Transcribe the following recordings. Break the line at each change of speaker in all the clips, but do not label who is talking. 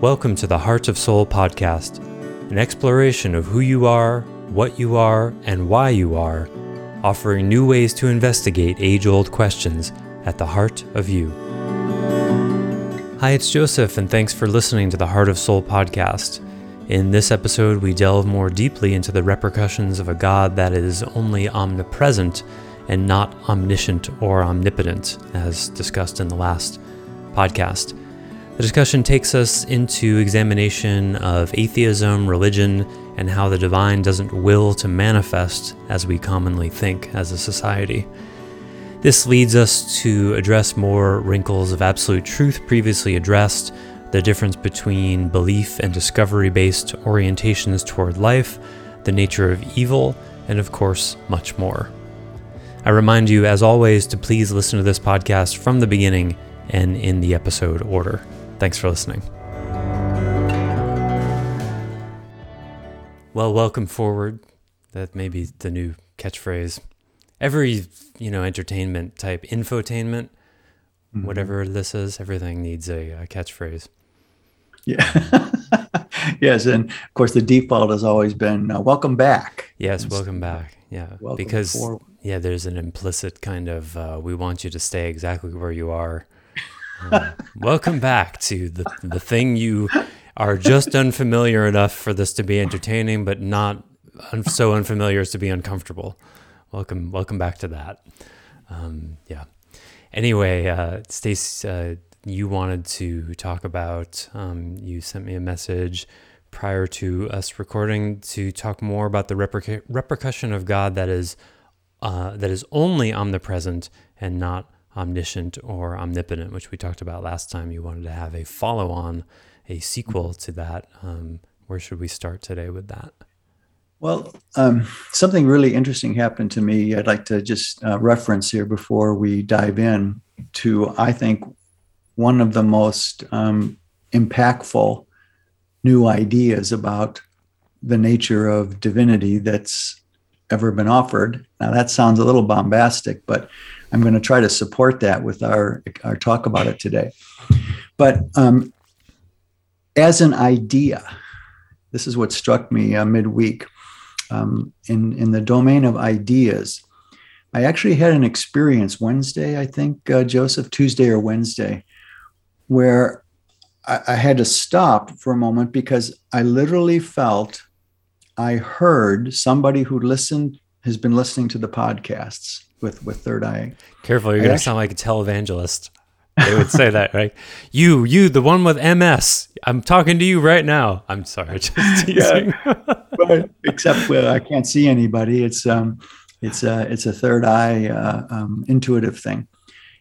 Welcome to the Heart of Soul podcast, an exploration of who you are, what you are, and why you are, offering new ways to investigate age old questions at the heart of you. Hi, it's Joseph, and thanks for listening to the Heart of Soul podcast. In this episode, we delve more deeply into the repercussions of a God that is only omnipresent and not omniscient or omnipotent, as discussed in the last podcast. The discussion takes us into examination of atheism, religion, and how the divine doesn't will to manifest as we commonly think as a society. This leads us to address more wrinkles of absolute truth previously addressed, the difference between belief and discovery based orientations toward life, the nature of evil, and of course, much more. I remind you, as always, to please listen to this podcast from the beginning and in the episode order. Thanks for listening. Well, welcome forward. That may be the new catchphrase. Every, you know, entertainment type, infotainment, mm-hmm. whatever this is, everything needs a, a catchphrase.
Yeah. yes. And of course, the default has always been uh, welcome back.
Yes, welcome back. Yeah. Welcome because, forward. yeah, there's an implicit kind of uh, we want you to stay exactly where you are welcome back to the the thing you are just unfamiliar enough for this to be entertaining, but not un- so unfamiliar as to be uncomfortable. Welcome, welcome back to that. Um, yeah. Anyway, uh, Stace, uh, you wanted to talk about. Um, you sent me a message prior to us recording to talk more about the repercu- repercussion of God that is uh, that is only omnipresent and not omniscient or omnipotent, which we talked about last time. You wanted to have a follow on, a sequel to that. Um, where should we start today with that?
Well, um, something really interesting happened to me. I'd like to just uh, reference here before we dive in to, I think, one of the most um, impactful new ideas about the nature of divinity that's ever been offered. Now, that sounds a little bombastic, but I'm going to try to support that with our, our talk about it today. But um, as an idea, this is what struck me uh, midweek. Um, in, in the domain of ideas, I actually had an experience Wednesday, I think, uh, Joseph, Tuesday or Wednesday, where I, I had to stop for a moment because I literally felt I heard somebody who listened, has been listening to the podcasts with with third eye.
Careful, you're I gonna actually, sound like a televangelist. They would say that, right? You, you, the one with MS. I'm talking to you right now. I'm sorry, just teasing.
Yeah, but except well, I can't see anybody. It's um, it's a it's a third eye uh, um, intuitive thing.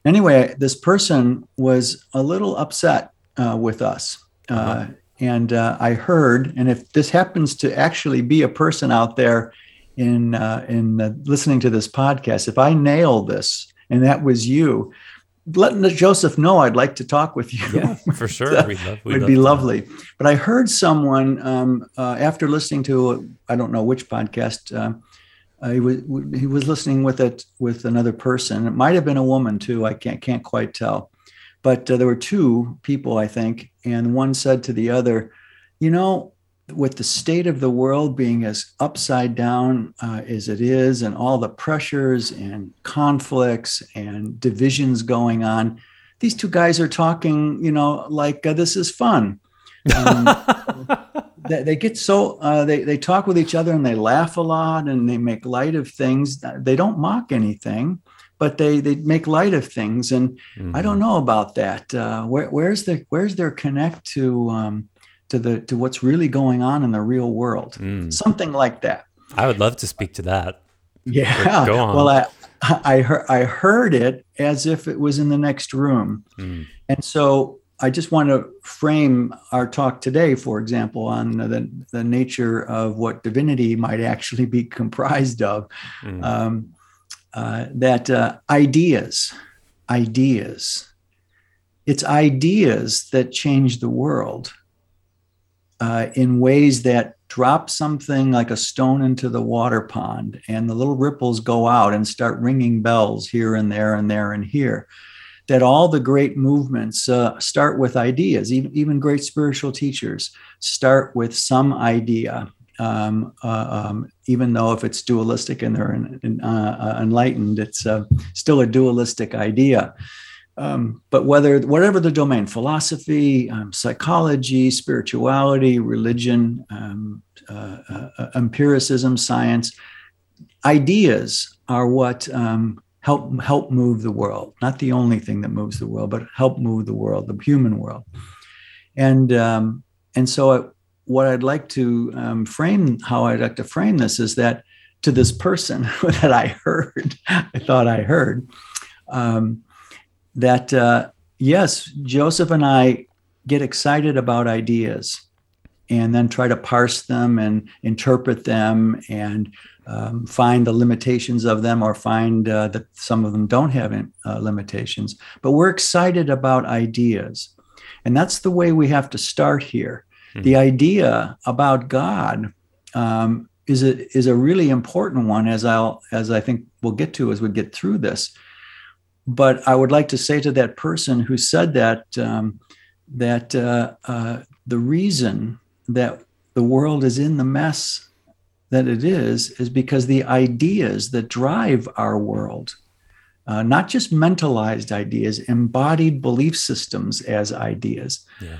Anyway, this person was a little upset uh, with us. Uh, uh-huh. And uh, I heard, and if this happens to actually be a person out there in uh, in uh, listening to this podcast, if I nail this and that was you, letting Joseph know I'd like to talk with you.
Yeah, for sure.
uh, we'd love, we'd would be lovely. But I heard someone um, uh, after listening to I don't know which podcast. Uh, uh, he was he was listening with it with another person. It might have been a woman too. I can't can't quite tell. But uh, there were two people, I think, and one said to the other, "You know, with the state of the world being as upside down uh, as it is, and all the pressures and conflicts and divisions going on, these two guys are talking, you know, like uh, this is fun. Um, they, they, get so uh, they they talk with each other and they laugh a lot and they make light of things. They don't mock anything, but they they make light of things. And mm-hmm. I don't know about that. Uh, where, where's the where's their connect to um, to the to what's really going on in the real world. Mm. something like that.
I would love to speak to that.
Yeah. Go on. Well i i heard i heard it as if it was in the next room. Mm. and so i just want to frame our talk today for example on the, the nature of what divinity might actually be comprised of. Mm. um, uh, that uh, ideas ideas. It's ideas that change the world uh, in ways that drop something like a stone into the water pond and the little ripples go out and start ringing bells here and there and there and here that all the great movements uh, start with ideas. Even, even great spiritual teachers start with some idea. Um, uh, um, even though if it's dualistic and they're in, in, uh, uh enlightened, it's uh, still a dualistic idea. Um, but whether whatever the domain, philosophy, um, psychology, spirituality, religion, um, uh, uh, empiricism, science, ideas are what um, help help move the world. Not the only thing that moves the world, but help move the world, the human world. And um, and so, I, what I'd like to um, frame, how I'd like to frame this, is that to this person that I heard, I thought I heard, um, that uh, yes, Joseph and I get excited about ideas and then try to parse them and interpret them and um, find the limitations of them or find uh, that some of them don't have uh, limitations. But we're excited about ideas. And that's the way we have to start here. Mm-hmm. The idea about God um, is, a, is a really important one, as, I'll, as I think we'll get to as we get through this. But I would like to say to that person who said that, um, that uh, uh the reason that the world is in the mess that it is is because the ideas that drive our world uh, not just mentalized ideas embodied belief systems as ideas yeah.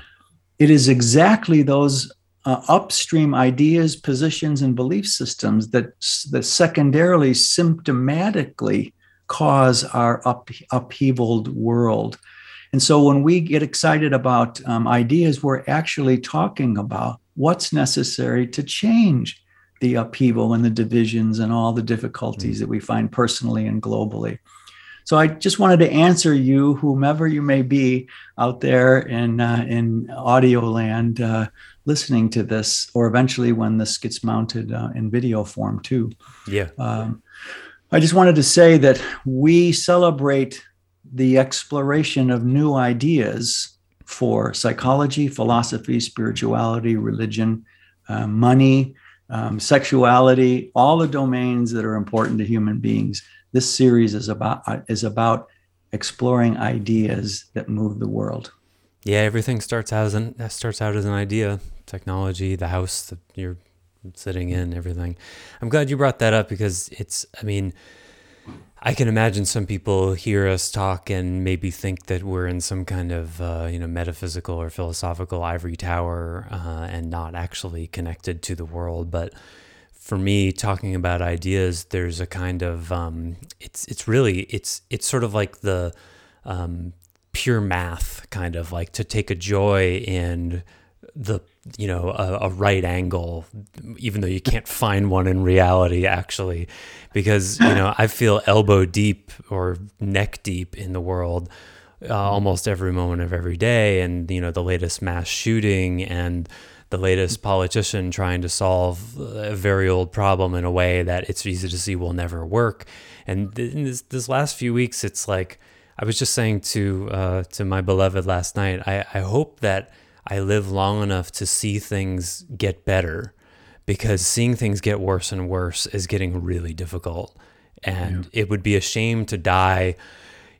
it is exactly those uh, upstream ideas positions and belief systems that that secondarily symptomatically cause our up, upheavaled world and so when we get excited about um, ideas we're actually talking about what's necessary to change the upheaval and the divisions and all the difficulties mm. that we find personally and globally. So I just wanted to answer you, whomever you may be out there in uh, in audio land, uh, listening to this, or eventually when this gets mounted uh, in video form too.
Yeah. Um,
I just wanted to say that we celebrate the exploration of new ideas for psychology, philosophy, spirituality, religion, uh, money, um, sexuality, all the domains that are important to human beings. This series is about uh, is about exploring ideas that move the world.
Yeah, everything starts out as an starts out as an idea. Technology, the house that you're sitting in, everything. I'm glad you brought that up because it's. I mean, I can imagine some people hear us talk and maybe think that we're in some kind of uh, you know metaphysical or philosophical ivory tower uh, and not actually connected to the world. But for me, talking about ideas, there's a kind of um, it's it's really it's it's sort of like the um, pure math kind of like to take a joy in the you know a, a, right angle even though you can't find one in reality actually because you know i feel elbow deep or neck deep in the world uh, almost every moment of every day and you know the latest mass shooting and the latest politician trying to solve a very old problem in a way that it's easy to see will never work. And this, this last few weeks it's like i was just saying to uh, to my beloved last night i, I hope that I live long enough to see things get better because seeing things get worse and worse is getting really difficult. And yeah. it would be a shame to die,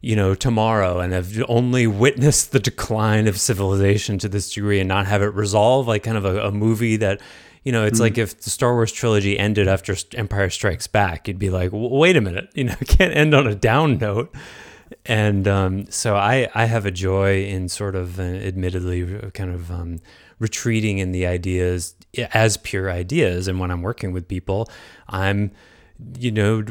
you know, tomorrow and have only witnessed the decline of civilization to this degree and not have it resolve like kind of a, a movie that, you know, it's mm like if the Star Wars trilogy ended after Empire Strikes Back, you'd be like, wait a minute, you know, it can't end on a down note and um, so I, I have a joy in sort of uh, admittedly kind of um, retreating in the ideas as pure ideas. And when i'm working with people i'm you know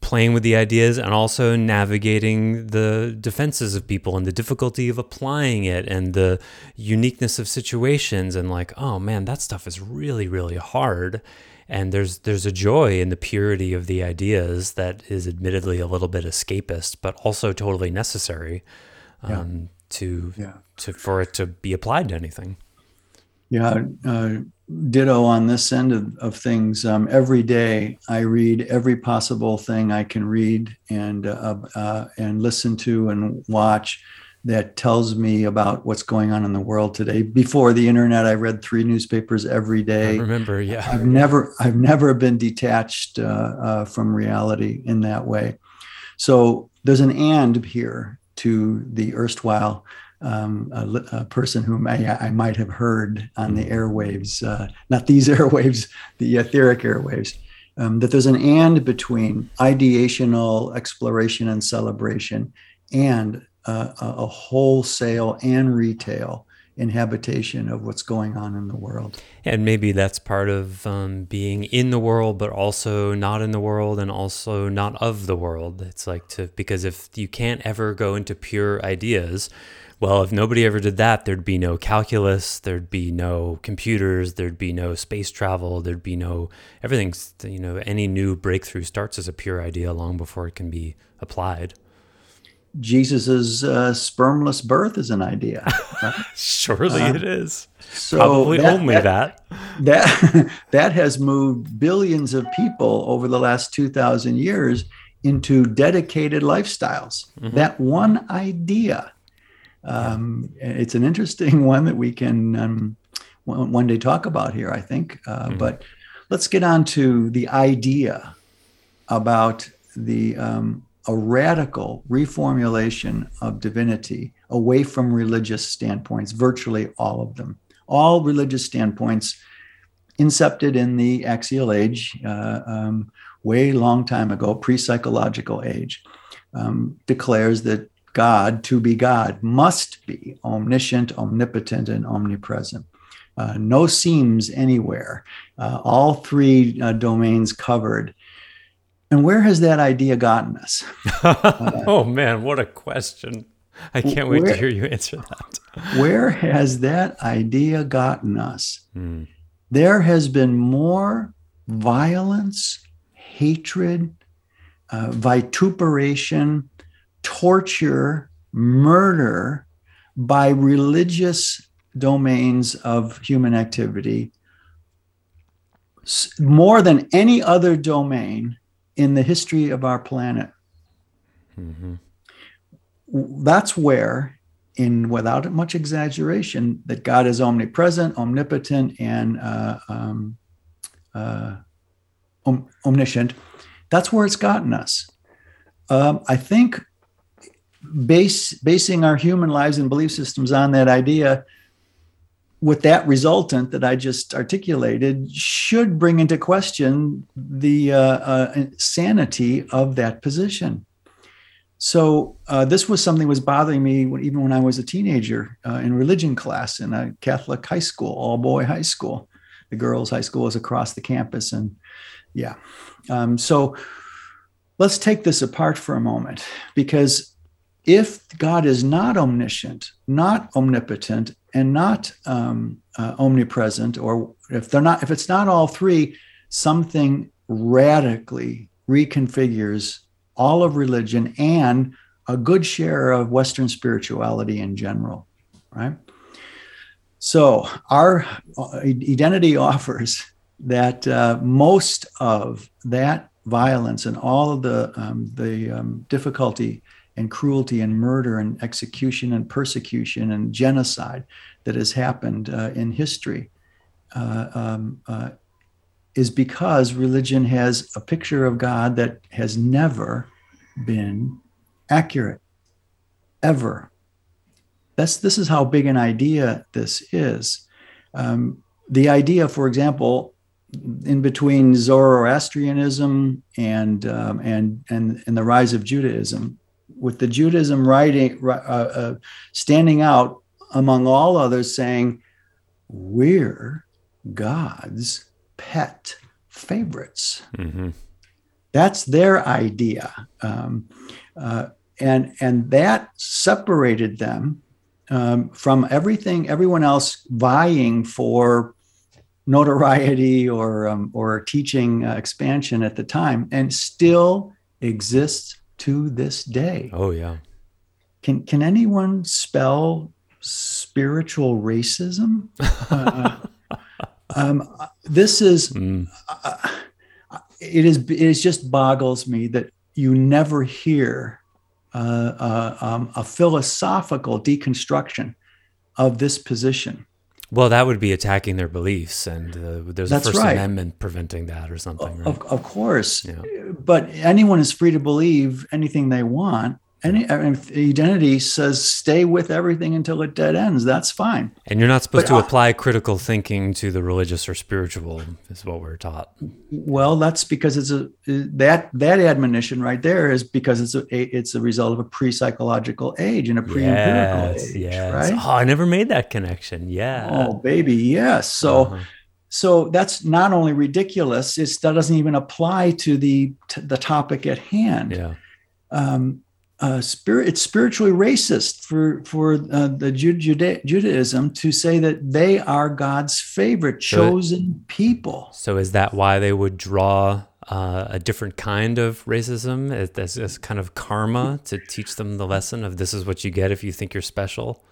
playing with the ideas and also navigating the defenses of people and the difficulty of applying it and the uniqueness of situations. And like oh man that stuff is really really hard and there's there's a joy in the purity of the ideas that is admittedly a little bit escapist, but also totally necessary um, yeah. to yeah. to for it to be applied to anything.
Yeah, uh, ditto on this end of, of things. Um, every day, I read every possible thing I can read and uh, uh, and listen to and watch that tells me about what's going on in the world today. Before the internet, I read three newspapers every day.
I remember, yeah.
I've never, I've never been detached uh, uh, from reality in that way. So there's an and here to the erstwhile um, a, a, person whom I, I, might have heard on the airwaves, uh, not these airwaves, the etheric airwaves, um, that there's an and between ideational exploration and celebration and uh, a wholesale and retail inhabitation of what's going on in the world.
And maybe that's part of um, being in the world, but also not in the world and also not of the world. It's like to, because if you can't ever go into pure ideas, well, if nobody ever did that, there'd be no calculus, there'd be no computers, there'd be no space travel, there'd be no everything's, you know, any new breakthrough starts as a pure idea long before it can be applied.
Jesus's uh, spermless birth is an idea.
Right? Surely uh, it is. So Probably that, only that,
that. That that has moved billions of people over the last 2000 years into dedicated lifestyles. Mm-hmm. That one idea um, it's an interesting one that we can um, one day talk about here, I think. Uh, mm-hmm. But let's get on to the idea about the um, a radical reformulation of divinity away from religious standpoints, virtually all of them. All religious standpoints incepted in the axial age, uh, um, way long time ago, pre psychological age, um, declares that God, to be God, must be omniscient, omnipotent, and omnipresent. Uh, no seams anywhere. Uh, all three uh, domains covered. And where has that idea gotten us?
oh man, what a question! I can't wait where, to hear you answer that.
where has that idea gotten us? Hmm. There has been more violence, hatred, uh, vituperation, torture, murder by religious domains of human activity more than any other domain in the history of our planet. Mm-hmm. That's where, in without much exaggeration, that God is omnipresent, omnipotent, and uh, um, uh, om- omniscient. That's where it's gotten us. Um, I think base basing our human lives and belief systems on that idea with that resultant that I just articulated should bring into question the uh, uh, sanity of that position. So uh, this was something was bothering me when, even when I was a teenager uh, in religion class in a Catholic high school, all boy high school. The girls' high school was across the campus, and yeah. Um, so let's take this apart for a moment because if God is not omniscient, not omnipotent, and not um, uh, omnipresent, or if they're not, if it's not all three, something radically reconfigures all of religion and a good share of Western spirituality in general, right? So our uh, identity offers that uh, most of that violence and all of the um, the um, difficulty and cruelty and murder and execution and persecution and genocide that has happened uh, in history uh, um, uh, is because religion has a picture of God that has never been accurate, ever. That's this is how big an idea this is. Um, the idea, for example, in between Zoroastrianism and um, and and and the rise of Judaism, with the Judaism writing, uh, uh, standing out among all others, saying, We're God's pet favorites. Mm-hmm. That's their idea. Um, uh, and, and that separated them um, from everything, everyone else vying for notoriety or, um, or teaching uh, expansion at the time, and still exists to this day.
Oh yeah.
Can can anyone spell spiritual racism? uh, um, this is mm. uh, it is it is just boggles me that you never hear uh, uh um, a philosophical deconstruction of this position.
Well, that would be attacking their beliefs, and uh, there's That's a First right. Amendment preventing that or something. Right?
Of, of course, yeah. but anyone is free to believe anything they want. Any I mean, identity says stay with everything until it dead ends. That's fine.
And you're not supposed
But,
to apply critical thinking to the religious or spiritual, is what we're taught.
Well, that's because it's a that that admonition right there is because it's a it's a result of a pre-psychological age and a pre-empirical
Yes,
age,
yes.
right?
Oh, I never made that connection. Yeah.
Oh, baby, yes. So
Uh-huh.
so that's not only ridiculous; it's, that doesn't even apply to the to the topic at hand.
yeah.
um, uh, spirit, it's spiritually racist for for uh, the Juda- Judaism to say that they are God's favorite
So it-
chosen people.
So is that why they would draw uh, a different kind of racism as, as, as kind of karma to teach them the lesson of this is what you get if you think you're special?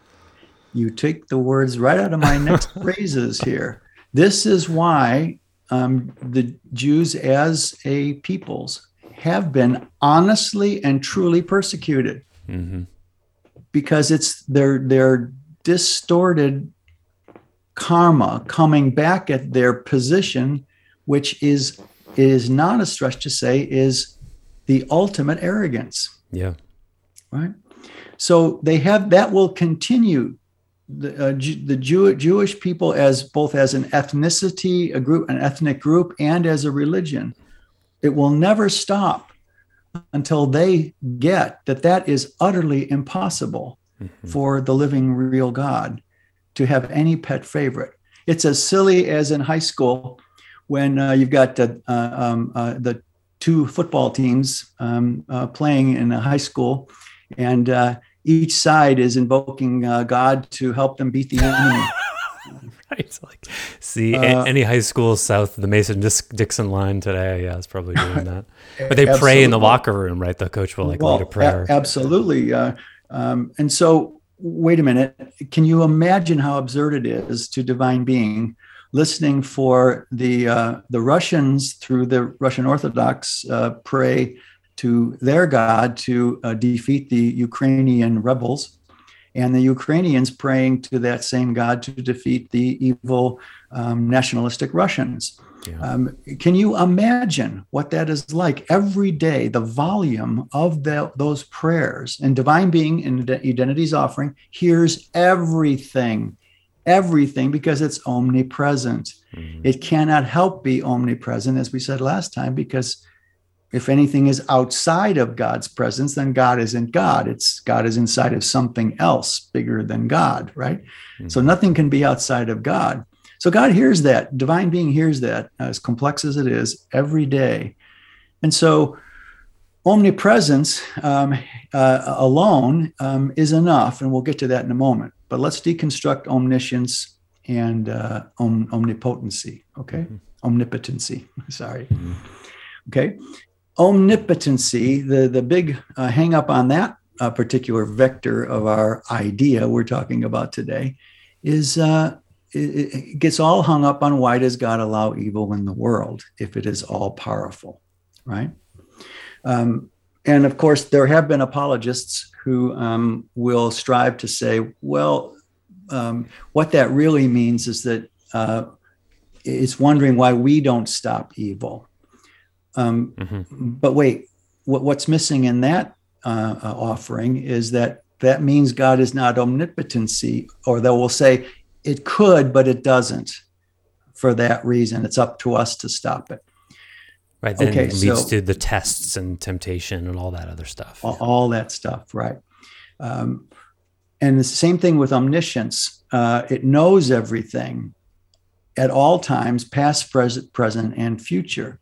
You take the words right out of my next phrases here. This is why um, the Jews, as a peoples, have been honestly and truly persecuted
hmm
because it's their their distorted karma coming back at their position, which is is not a stretch to say is the ultimate arrogance,
Yeah.
right? So they have that will continue. The, uh, Ju- the Jew, Jewish people as both as an ethnicity, a group, an ethnic group, and as a religion, it will never stop until they get that that is utterly impossible
Mhm.
for the living real God to have any pet favorite. It's as silly as in high school when uh, you've got uh, uh, um, uh, the two football teams um, uh, playing in a high school, and uh, each side is invoking uh, God to help them beat the enemy.
Right. Like, see, a-
Uh,
any high school south of the Mason Dixon line today, yeah, is probably doing that. But they pray in the locker room, right? The coach will like lead a
a-
prayer.
absolutely. Uh, um, and so, wait a minute. Can you imagine how absurd it is to divine being listening for the uh, the Russians through the Russian Orthodox uh, pray to their God to uh, defeat the Ukrainian rebels, and the Ukrainians praying to that same God to defeat the evil um, nationalistic Russians.
Yeah.
Um, can you imagine what that is like every day? The volume of the, those prayers and divine being in the identity's offering hears everything, everything because it's omnipresent.
Mhm.
It cannot help be omnipresent, as we said last time, because if anything is outside of God's presence, then God isn't God. It's God is inside of something else bigger than God, right? So nothing can be outside of God. So God hears that. Divine being hears that, as complex as it is, every day. And so omnipresence um, uh, alone um, is enough, and we'll get to that in a moment. But let's deconstruct omniscience and uh, om- omnipotency. Okay, omnipotency. Sorry.
Mhm.
Okay, omnipotency. The the big uh, hang up on that uh, particular vector of our idea we're talking about today is uh, it, it gets all hung up on why does God allow evil in the world if it is all powerful, right? Um, and of course, there have been apologists who um, will strive to say, well, um, what that really means is that uh, it's wondering why we don't stop evil. Um,
Mhm.
but wait, what, what's missing in that uh, uh, offering is that that means God is not omnipotency, or they will say it could, but it doesn't. For that reason, it's up to us to stop it.
Right. Then
Okay,
it leads
so-
to the tests and temptation and all that other stuff.
all, all that stuff, right? Um, and the same thing with omniscience. Uh, it knows everything at all times, past, present, present, and future.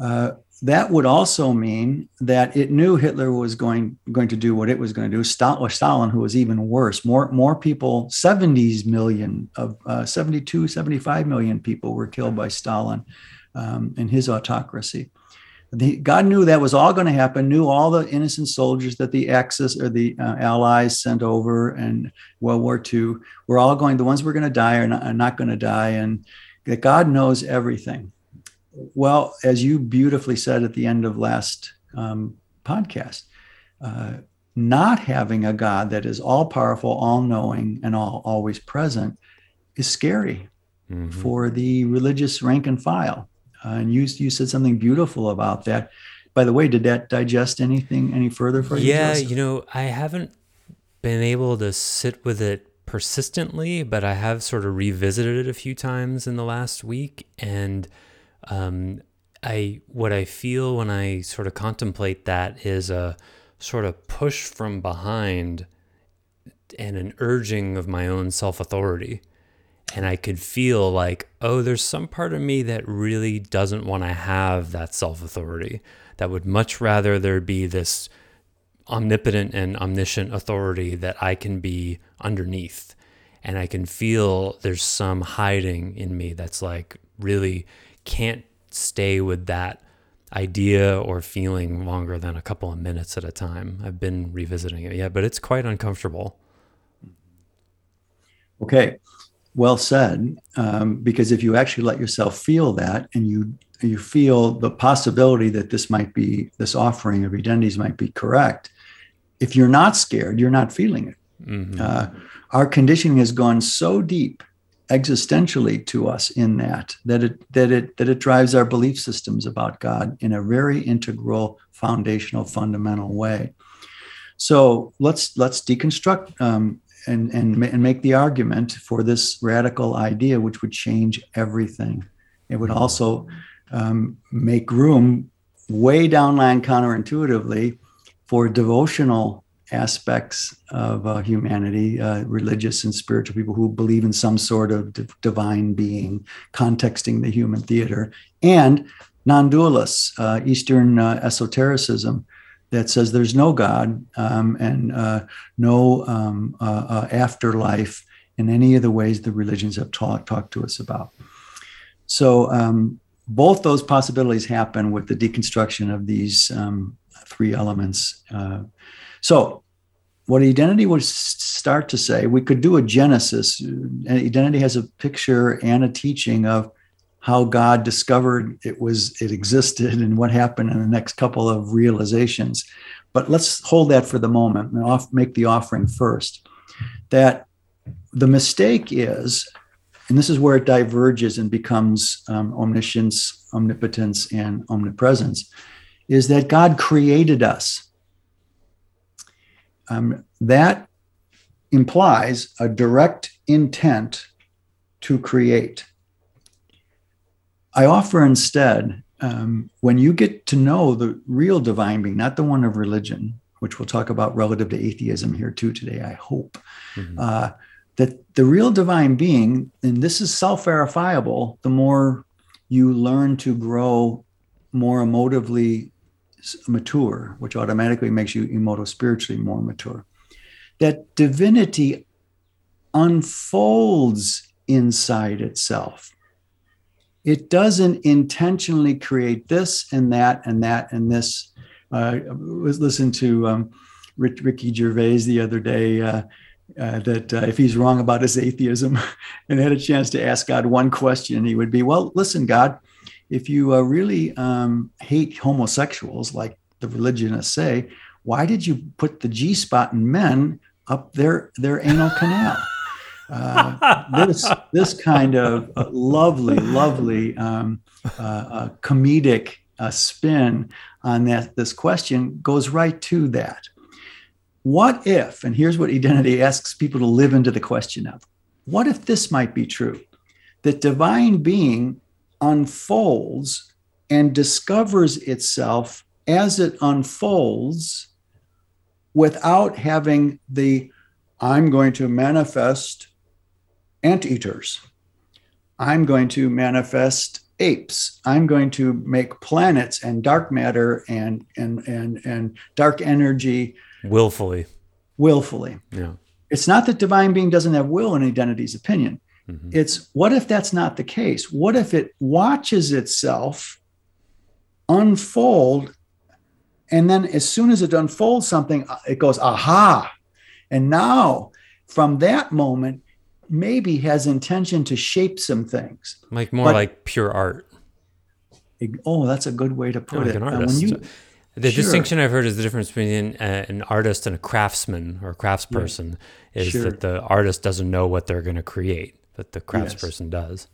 Uh, that would also mean that it knew Hitler was going going to do what it was going to do. Stal- Stalin, who was even worse, more more people, 70s million of uh, 72, 75 million people were killed by Stalin um, in his autocracy. The, God knew that was all going to happen. Knew all the innocent soldiers that the Axis or the uh, Allies sent over in World War II were all going. The ones who were going to die are not, are not going to die, and that God knows everything. Well, as you beautifully said at the end of last um, podcast, uh, not having a God that is all powerful, all knowing, and all always present is scary
Mhm.
for the religious rank and file. Uh, and you, you said something beautiful about that. by the way, did that digest anything any further for you?
Yeah, Joseph? you know, I haven't been able to sit with it persistently, but I have sort of revisited it a few times in the last week, and um, I what I feel when I sort of contemplate that is a sort of push from behind and an urging of my own self authority. And I could feel like, oh, there's some part of me that really doesn't want to have that self authority, that would much rather there be this omnipotent and omniscient authority that I can be underneath. And I can feel there's some hiding in me that's like really can't stay with that idea or feeling longer than a couple of minutes at a time. I've been revisiting it, yeah, but it's quite uncomfortable.
Okay, well said. Um, because if you actually let yourself feel that, and you you feel the possibility that this might be this offering of identities might be correct, if you're not scared, you're not feeling it. Mm-hmm. Uh, our conditioning has gone so deep existentially to us in that that it that it that it drives our belief systems about God in a very integral, foundational, fundamental way. So let's let's deconstruct um, and and and make the argument for this radical idea, which would change everything. It would also um, make room way downline counterintuitively for devotional aspects of uh, humanity, uh, religious and spiritual people who believe in some sort of d- divine being, contexting the human theater, and non dualists, uh, Eastern uh, esotericism that says there's no God um, and uh, no um, uh, afterlife in any of the ways the religions have talked talked to us about. So, um, both those possibilities happen with the deconstruction of these um, three elements so, what identity would start to say, we could do a genesis. Identity has a picture and a teaching of how God discovered it was it existed and what happened in the next couple of realizations. But let's hold that for the moment and off, make the offering first. That the mistake is, and this is where it diverges and becomes um, omniscience, omnipotence, and omnipresence, is that God created us um, that implies a direct intent to create. I offer instead, um, when you get to know the real divine being, not the one of religion, which we'll talk about relative to atheism here too today, I hope, mm-hmm. uh, that the real divine being, and this is self verifiable, the more you learn to grow more emotively mature, which automatically makes you emoto spiritually more mature. That divinity unfolds inside itself. It doesn't intentionally create this and that and that and this. Uh, listening to um, Ricky Gervais the other day. Uh, uh, that uh, if he's wrong about his atheism and had a chance to ask God one question, he would be, Well, listen, God, if you uh, really um, hate homosexuals, like the religionists say, why did you put the G spot in men up their their anal canal? Uh, this this kind of uh, lovely, lovely um, uh, uh, comedic uh, spin on that this question goes right to that. What if? And here's what identity asks people to live into the question of: What if this might be true? That divine being unfolds and discovers itself as it unfolds without having the I'm going to manifest anteaters. I'm going to manifest apes. I'm going to make planets and dark matter and and and and dark energy
willfully.
Willfully.
Yeah.
It's not that divine being doesn't have will in identity's opinion. Mm-hmm. It's what if that's not the case? What if it watches itself unfold and then as soon as it unfolds something, it goes, aha. And now from that moment, maybe has intention to shape some things.
Like more but, like pure art.
Oh, that's a good way to put
like
it.
An artist. You, the sure. distinction I've heard is the difference between an, an artist and a craftsman or craftsperson yeah. is sure. that the artist doesn't know what they're going to create that the craftsperson yes. does.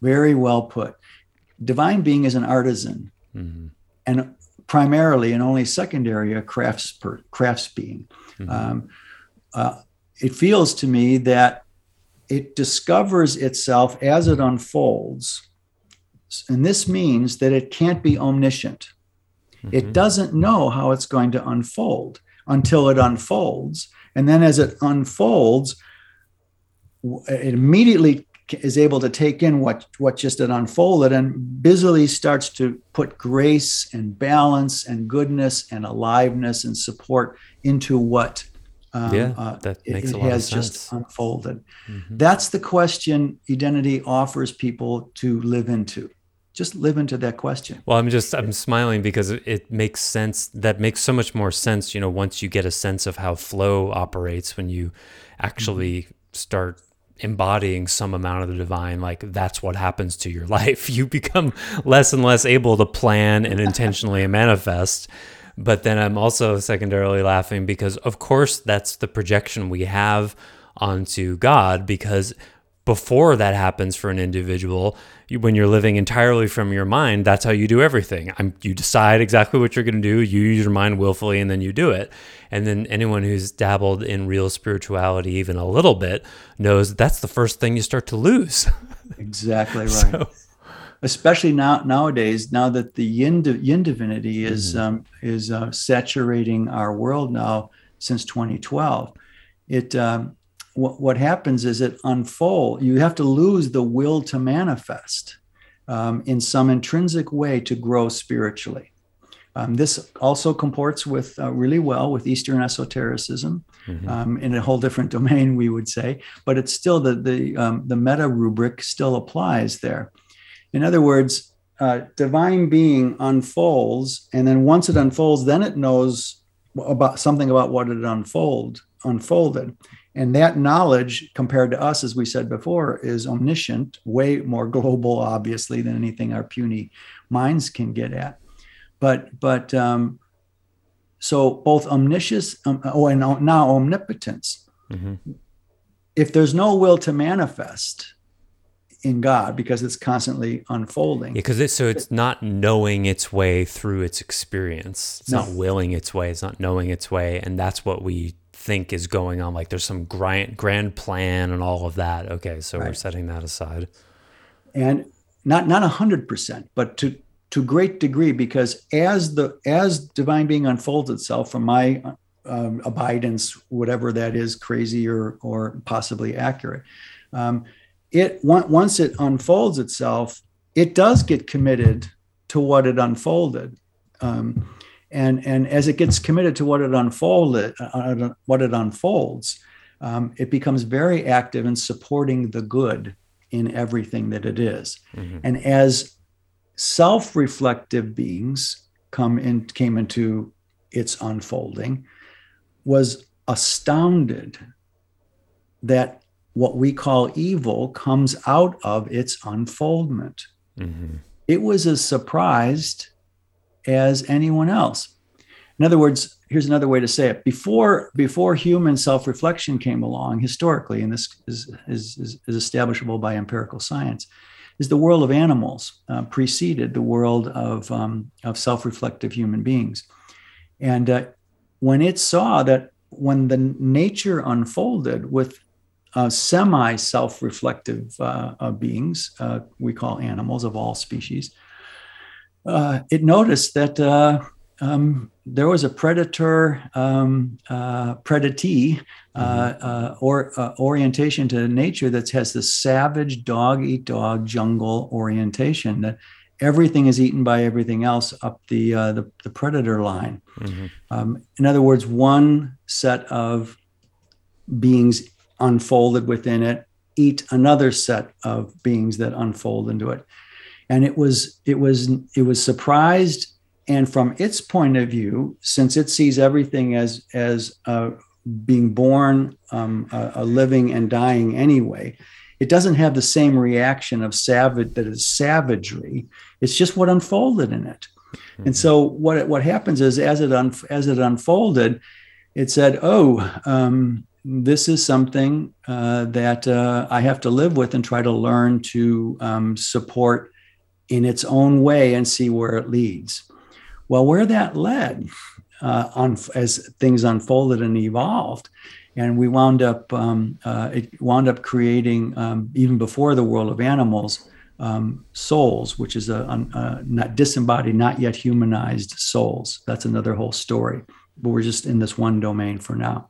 Very well put. Divine being is an artisan. Mm-hmm. And primarily and only secondary a crafts per, crafts being. Mm-hmm. Um, uh, it feels to me that it discovers itself as it unfolds. And this means that it can't be omniscient. Mm-hmm. It doesn't know how it's going to unfold until it unfolds. And then as it unfolds, it immediately is able to take in what what just had unfolded and busily starts to put grace and balance and goodness and aliveness and support into what
um, yeah, uh, that makes it, a lot has
of sense. just unfolded. Mm-hmm. That's the question identity offers people to live into. Just live into that question.
Well, I'm just I'm smiling because it makes sense. That makes so much more sense. You know, once you get a sense of how flow operates, when you actually mm-hmm. start embodying some amount of the divine, like that's what happens to your life. You become less and less able to plan and intentionally manifest. But then I'm also secondarily laughing because, of course, that's the projection we have onto God. Because before that happens for an individual, you, when you're living entirely from your mind, that's how you do everything. I'm, you decide exactly what you're going to do, you use your mind willfully, and then you do it. And then anyone who's dabbled in real spirituality even a little bit knows that's the first thing you start to lose.
Exactly right. so, especially now nowadays, now that the yin, yin divinity is mm-hmm. um, is uh, saturating our world now since 2012. It um, what, what happens is it unfold. You have to lose the will to manifest um, in some intrinsic way to grow spiritually. Um, this also comports with uh, really well with Eastern esotericism mm-hmm. um, in a whole different domain, we would say, but it's still the the um, the meta rubric still applies there. In other words, uh, divine being unfolds, and then once it unfolds, then it knows about something about what it unfold unfolded. And that knowledge, compared to us, as we said before, is omniscient, way more global, obviously, than anything our puny minds can get at. But but um, so both omniscience, um, oh, and now omnipotence. Mm-hmm. If there's no will to manifest, in God because it's constantly unfolding.
Yeah, because it's so it's not knowing its way through its experience. It's no. not willing its way. It's not knowing its way, and that's what we think is going on. Like there's some grand grand plan and all of that. Okay, so right. we're setting that aside.
And not not a hundred percent, but to to great degree, because as the as divine being unfolds itself from my um, abidance, whatever that is, crazy or or possibly accurate. Um, it once it unfolds itself, it does get committed to what it unfolded. Um, and, and as it gets committed to what it unfolded, uh, what it unfolds, um, it becomes very active in supporting the good in everything that it is. Mm-hmm. And as self-reflective beings come in, came into its unfolding, was astounded that what we call evil comes out of its unfoldment. Mm-hmm. It was as surprised as anyone else. In other words, here's another way to say it. Before, before human self-reflection came along, historically, and this is, is, is, is establishable by empirical science, is the world of animals uh, preceded the world of, um, of self-reflective human beings. And uh, when it saw that when the nature unfolded with uh, semi self reflective uh, beings, uh, we call animals of all species, uh, it noticed that uh, um, there was a predator um, predatee mm-hmm. or orientation to nature that has this savage dog eat dog jungle orientation that everything is eaten by everything else up the the, the, predator line. Mm-hmm. Um, in other words, one set of beings unfolded within it eat another set of beings that unfold into it and it was it was it was surprised. And from its point of view since it sees everything as as uh, being born um, a, a living and dying anyway it doesn't have the same reaction of savage that is savagery. It's just what unfolded in it. Mm-hmm. and so what what happens is as it un, as it unfolded it said oh um, this is something uh, that uh, I have to live with and try to learn to um, support in its own way and see where it leads. Well, where that led uh, on, as things unfolded and evolved, and we wound up um, uh, it wound up creating um, even before the world of animals um, souls, which is a, a, not disembodied, not yet humanized souls. That's another whole story. But we're just in this one domain for now.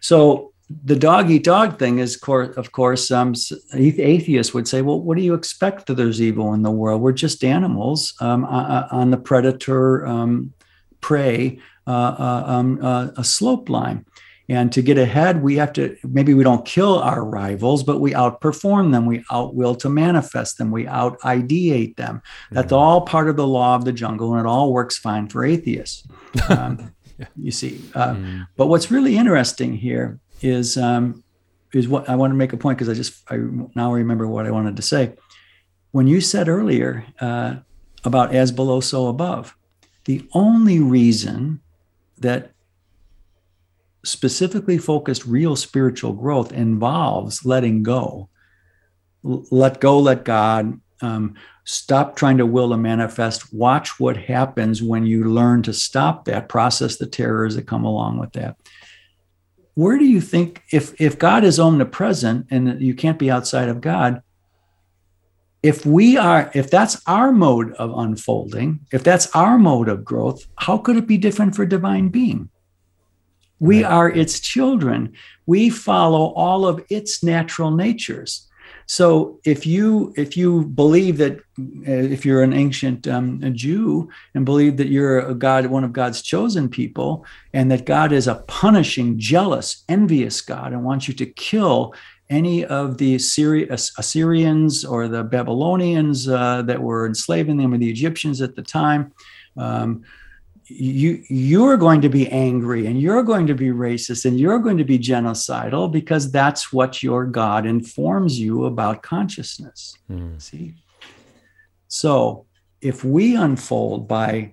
So the dog eat dog thing is, of course, um, atheists would say, well, what do you expect that there's evil in the world? We're just animals um, on the predator um, prey uh, uh, um, uh, a slope line. And to get ahead, we have to maybe we don't kill our rivals, but we outperform them. We outwill to manifest them. We out ideate them. That's mm-hmm. all part of the law of the jungle, and it all works fine for atheists. Um, yeah. You see. Uh, mm. But what's really interesting here is um, is what I want to make a point because I just I now remember what I wanted to say. When you said earlier uh, about as below, so above, the only reason that specifically focused real spiritual growth involves letting go. Let go, let God. Um, stop trying to will a manifest. Watch what happens when you learn to stop that, process the terrors that come along with that. Where do you think, if, if God is omnipresent and you can't be outside of God, if we are, if that's our mode of unfolding, if that's our mode of growth, how could it be different for divine being? We right. are its children. We follow all of its natural natures. So if you if you believe that uh, if you're an ancient um, Jew and believe that you're a God, one of God's chosen people, and that God is a punishing, jealous, envious God and wants you to kill any of the Assyri- Assyrians or the Babylonians uh, that were enslaving them or the Egyptians at the time. Um, you you're going to be angry and you're going to be racist and you're going to be genocidal because that's what your god informs you about consciousness mm. see so if we unfold by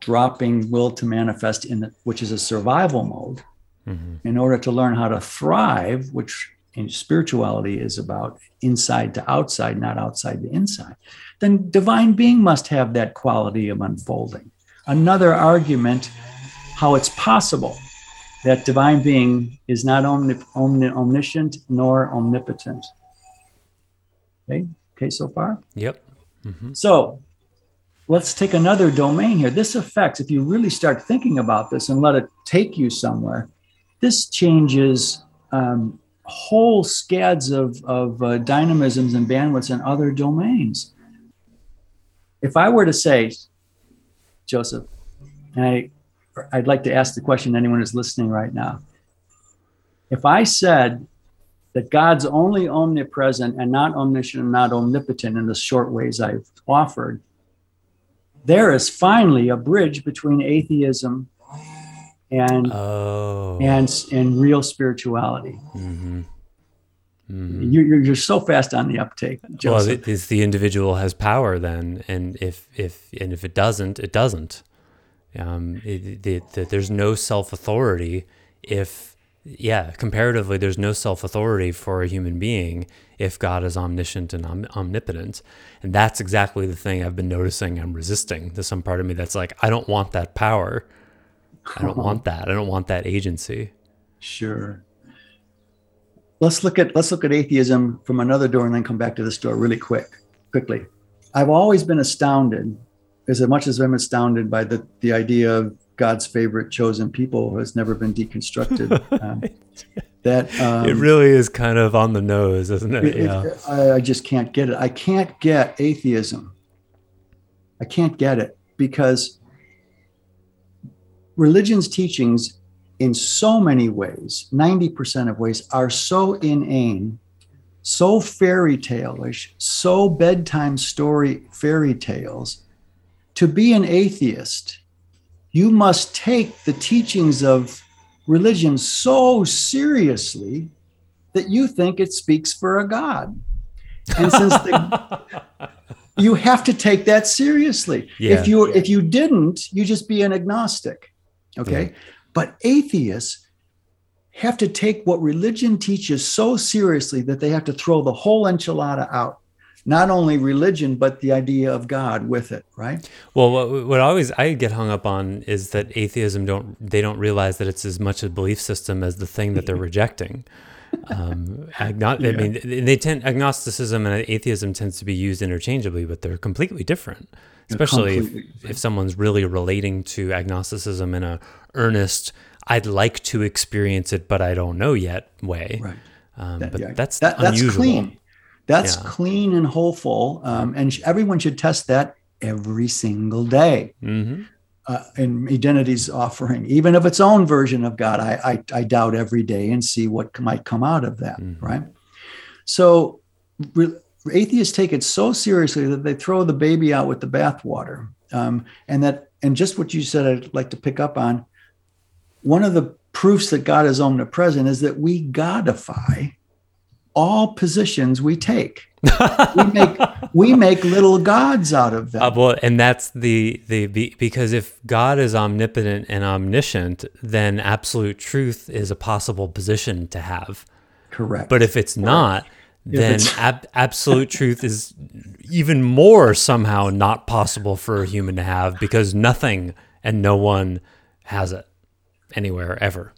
dropping will to manifest in the, which is a survival mode mm-hmm. in order to learn how to thrive which in spirituality is about inside to outside not outside to inside then divine being must have that quality of unfolding another argument how it's possible that divine being is not omni- omni- omniscient nor omnipotent. Okay, okay, so far?
Yep. Mm-hmm.
So let's take another domain here. This affects, if you really start thinking about this and let it take you somewhere, this changes um, whole scads of, of uh, dynamisms and bandwidths in other domains. If I were to say, Joseph. And I, I'd like to ask the question anyone who's listening right now. If I said that God's only omnipresent and not omniscient and not omnipotent in the short ways I've offered, there is finally a bridge between atheism and oh. and and real spirituality. Mm-hmm. Mm-hmm. You're, you're so fast on the uptake. Joseph.
Well, it, it's the individual has power then, and if if and if it doesn't, it doesn't. Um, it, it, it, there's no self authority if yeah, comparatively, there's no self authority for a human being if God is omniscient and om- omnipotent. And that's exactly the thing I've been noticing I'm resisting. There's some part of me that's like, I don't want that power. I don't want that. I don't want that agency.
Sure let's look at let's look at atheism from another door and then come back to this door really quick quickly. I've always been astounded as much as i'm astounded by the the idea of god's favorite chosen people who has never been deconstructed um, that um,
it really is kind of on the nose isn't it, it
yeah. It, I, I just can't get it. I can't get atheism. I can't get it because religion's teachings in so many ways, 90% of ways, are so inane, so fairy tale-ish, so bedtime story fairy tales. To be an atheist, you must take the teachings of religion so seriously that you think it speaks for a God. And since the, you have to take that seriously. Yeah. If you if you didn't, you just be an agnostic. Okay. But atheists have to take what religion teaches so seriously that they have to throw the whole enchilada out. not only religion but the idea of God with it, right?
Well, what, what always I get hung up on is that atheism don't they don't realize that it's as much a belief system as the thing that they're rejecting. Um, agno- yeah. I mean, they tend agnosticism and atheism tends to be used interchangeably, but they're completely different. Especially. If, if someone's really relating to agnosticism in a earnest, I'd like to experience it, but I don't know yet way.
Right.
Um, that, but yeah.
that's that, that's clean. That's yeah. clean and hopeful, um, and sh- everyone should test that every single day.
Mm-hmm.
Uh, in Identity's offering, even of its own version of God, I, I, I doubt every day and see what might come out of that. Mm-hmm. Right. So, re- atheists take it so seriously that they throw the baby out with the bathwater. Um, and that, and just what you said, I'd like to pick up on. One of the proofs that God is omnipresent is that we godify all positions we take. we make we make little gods out of them.
Uh, well, and that's the the because if God is omnipotent and omniscient, then absolute truth is a possible position to have.
Correct.
But if it's not, then. Ab- absolute truth is even more somehow not possible for a human to have because nothing and no one has it anywhere ever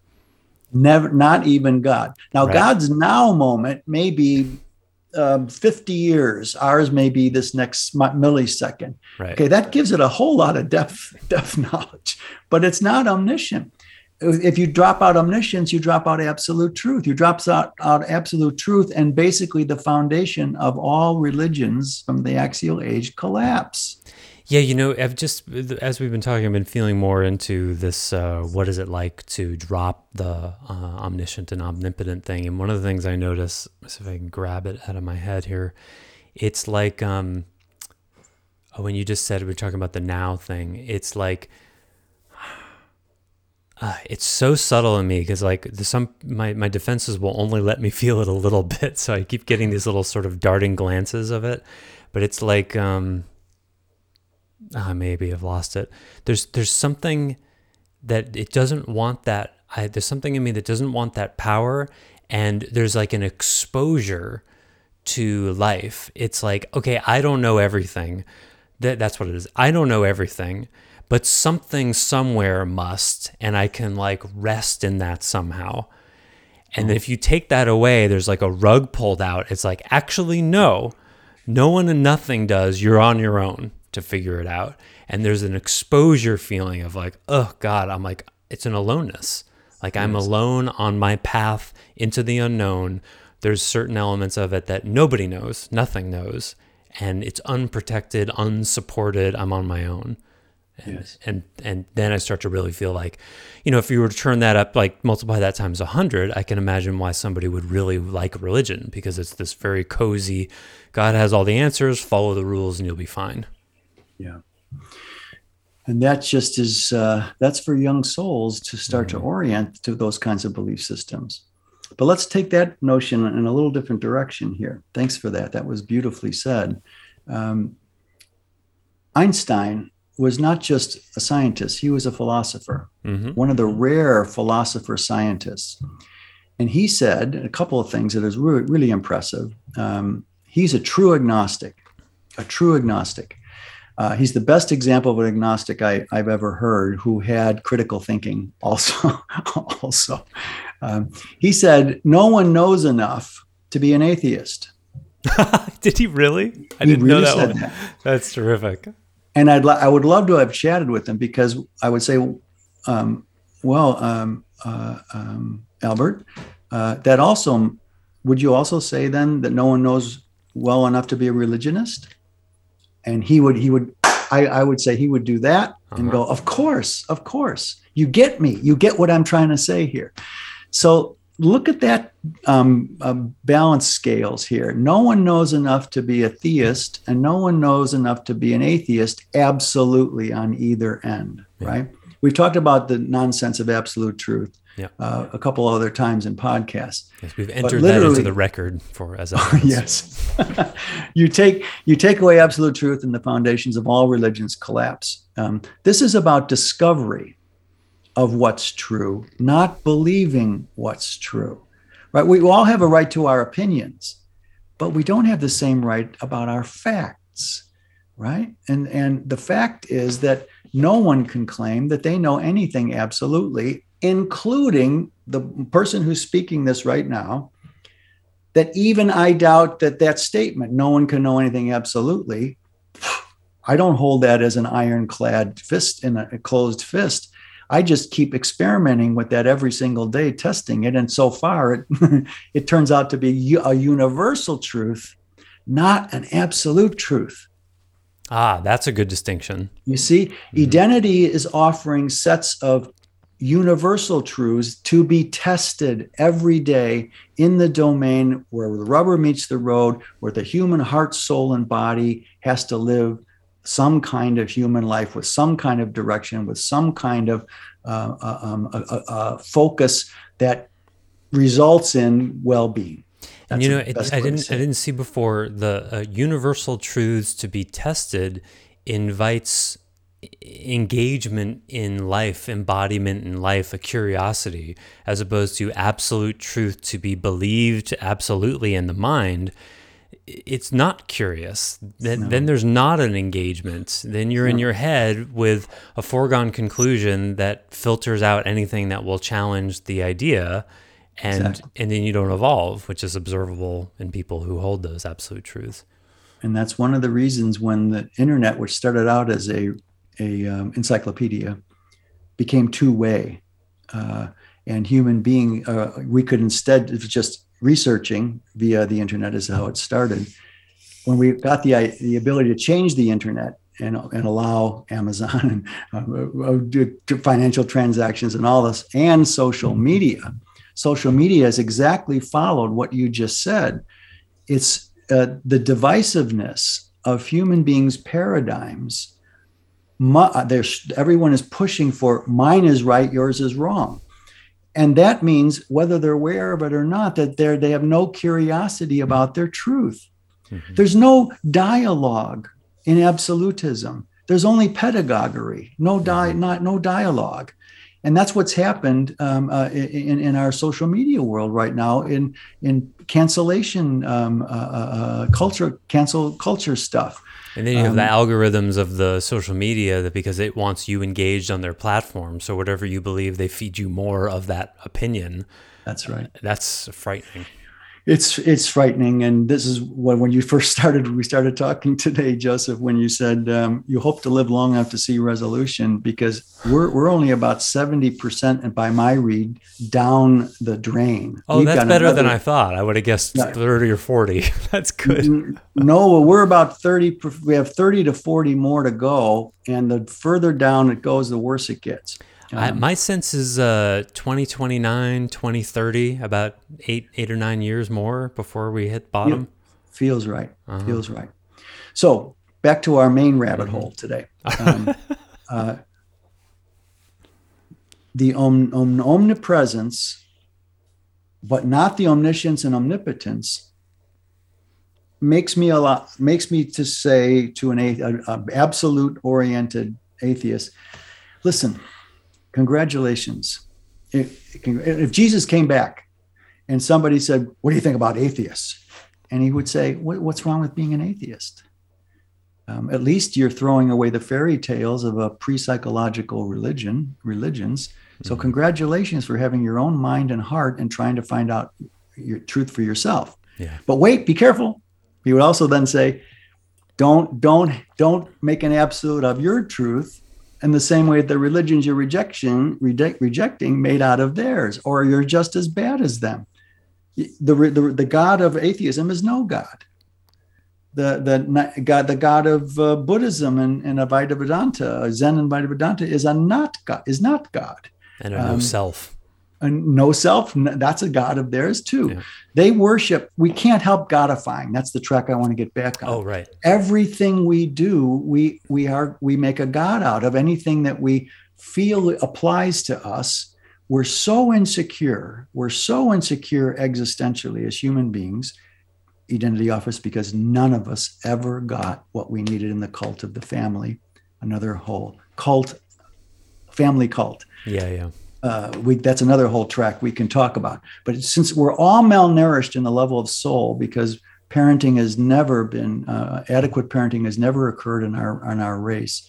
never not even god now right. god's now moment may be um, 50 years ours may be this next millisecond
right.
okay that gives it a whole lot of depth depth knowledge but it's not omniscient if you drop out omniscience you drop out absolute truth you drop out, out absolute truth and basically the foundation of all religions from the axial age collapse
yeah, you know, I've just as we've been talking, I've been feeling more into this. Uh, what is it like to drop the uh, omniscient and omnipotent thing? And one of the things I notice, if I can grab it out of my head here, it's like um, oh, when you just said we are talking about the now thing. It's like uh, it's so subtle in me because like some my my defenses will only let me feel it a little bit, so I keep getting these little sort of darting glances of it. But it's like um, uh, maybe I've lost it. There's there's something that it doesn't want that. I, there's something in me that doesn't want that power, and there's like an exposure to life. It's like okay, I don't know everything. That that's what it is. I don't know everything, but something somewhere must, and I can like rest in that somehow. And mm. if you take that away, there's like a rug pulled out. It's like actually no, no one and nothing does. You're on your own to figure it out. And there's an exposure feeling of like, oh God, I'm like, it's an aloneness. Like I'm alone on my path into the unknown. There's certain elements of it that nobody knows, nothing knows, and it's unprotected, unsupported. I'm on my own. And, yes. and and then I start to really feel like, you know, if you were to turn that up, like multiply that times a hundred, I can imagine why somebody would really like religion because it's this very cozy. God has all the answers. Follow the rules, and you'll be fine.
Yeah. And that just is, uh, that's for young souls to start mm-hmm. to orient to those kinds of belief systems. But let's take that notion in a little different direction here. Thanks for that. That was beautifully said. Um, Einstein was not just a scientist, he was a philosopher, mm-hmm. one of the rare philosopher scientists. And he said a couple of things that is really, really impressive. Um, he's a true agnostic, a true agnostic. Uh, he's the best example of an agnostic I, have ever heard who had critical thinking also. also, um, he said, "No one knows enough to be an atheist."
Did he really? I he didn't really know that, one. that. That's terrific.
And I'd I would love to have chatted with him because I would say, um, "Well, um, uh, um, Albert, uh, that also would you also say then that no one knows well enough to be a religionist?" and he would he would I, I would say he would do that and uh-huh. go, of course, of course, you get me, you get what I'm trying to say here. So look at that um, uh, balance scales here. No one knows enough to be a theist, and no one knows enough to be an atheist. Absolutely on either end, yeah. right? We've talked about the nonsense of absolute truth
yeah.
Uh, a couple other times in podcasts.
Yes, we've entered that into the record for as
yes. you take you take away absolute truth, and the foundations of all religions collapse. Um, this is about discovery of what's true, not believing what's true. Right? We all have a right to our opinions, but we don't have the same right about our facts, right? And and the fact is that no one can claim that they know anything absolutely, including the person who's speaking this right now. That even I doubt that that statement, no one can know anything absolutely. I don't hold that as an ironclad fist in a closed fist. I just keep experimenting with that every single day, testing it. And so far, it, it turns out to be a universal truth, not an absolute truth.
Ah, that's a good distinction.
You see, mm-hmm. identity is offering sets of universal truths to be tested every day in the domain where the rubber meets the road, where the human heart, soul, and body has to live some kind of human life with some kind of direction, with some kind of uh, uh um, a, a, focus that results in well-being.
and you know, it, I didn't I didn't see before the uh, universal truths to be tested invites engagement in life, embodiment in life, a curiosity, as opposed to absolute truth to be believed absolutely in the mind it's not curious. Then, no. then there's not an engagement. Then you're no. in your head with a foregone conclusion that filters out anything that will challenge the idea, and exactly. and then you don't evolve, which is observable in people who hold those absolute truths.
And that's one of the reasons when the internet, which started out as a a um, encyclopedia, became two way, uh, and human being, uh, we could instead just researching via the internet is how it started. When we got the the ability to change the internet and, and allow Amazon and uh, financial transactions and all this and social media, social media has exactly followed what you just said. It's uh, the divisiveness of human beings' paradigms. My, there's, everyone is pushing for mine is right, yours is wrong and that means whether they're aware of it or not that they're they have no curiosity about their truth mm-hmm. there's no dialogue in absolutism there's only pedagogy no di- mm-hmm. not no dialogue and that's what's happened um, uh, in, in our social media world right now in in cancellation um, uh, uh, uh culture cancel culture stuff
and then you have um, the algorithms of the social media that because it wants you engaged on their platform. So whatever you believe, they feed you more of that opinion.
That's right.
That's frightening
it's it's frightening. And this is when when you first started we started talking today joseph when you said um, you hope to live long enough to see resolution because we're, we're only about 70% and by my read down the drain.
Oh We've that's better another, than i thought. I would have guessed 30 or 40 that's good.
no we're about 30 we have 30 to 40 more to go. And the further down it goes the worse it gets
I, my sense is uh, 2029, 2030, about eight, eight or nine years more before we hit bottom.
Feels right. Uh-huh. Feels right. So back to our main rabbit mm-hmm. hole today. Um, uh, the om- om- omnipresence, but not the omniscience and omnipotence, makes me a lot makes me to say to an a, a absolute oriented atheist, listen congratulations. If, Jesus came back and somebody said, What do you think about atheists? And he would say, What's wrong with being an atheist? Um, at least you're throwing away the fairy tales of a pre-psychological religion, religions. So mm-hmm. congratulations for having your own mind and heart and trying to find out your truth for yourself.
Yeah.
But wait, be careful. He would also then say, don't don't don't make an absolute of your truth in the same way the religions you're rejection, reject, rejecting made out of theirs, or you're just as bad as them. The, the, the God of atheism is no God. The, the God, the God of uh, Buddhism and, and Advaita Vedanta, Zen and Advaita Vedanta is a not God, is not God.
And a no um, self
and no self that's a god of theirs too. Yeah. they worship we can't help godifying. That's the track i want to get back on.
Oh right.
Everything we do we we are we make a god out of. Anything that we feel applies to us. We're so insecure we're so insecure existentially as human beings identity office because none of us ever got what we needed in the cult of the family another whole cult family cult.
Yeah yeah
uh, we, that's another whole track we can talk about. But since we're all malnourished in the level of soul, because parenting has never been uh, adequate parenting has never occurred in our in our race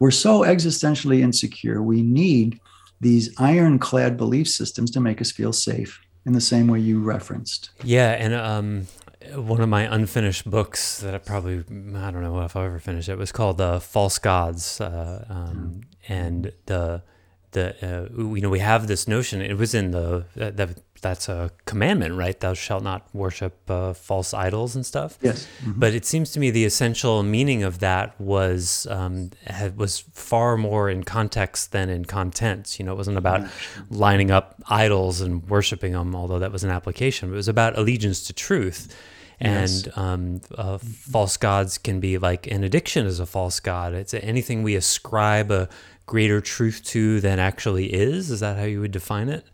we're so existentially insecure we need these ironclad belief systems to make us feel safe in the same way you referenced
yeah and um one of my unfinished books that I probably I don't know if I'll ever finished it was called uh, False Gods, uh, um, and the the uh, you know we have this notion it was in the that that's a commandment right? Thou shalt not worship uh, false idols and stuff.
Yes.
Mm-hmm. but it seems to me the essential meaning of that was um, had, was far more in context than in content. You know it wasn't about lining up idols and worshiping them although that was an application it was about allegiance to truth. And yes. um, uh, false gods can be like an addiction as a false god. It's anything we ascribe a greater truth to than actually is? Is that how you would define it?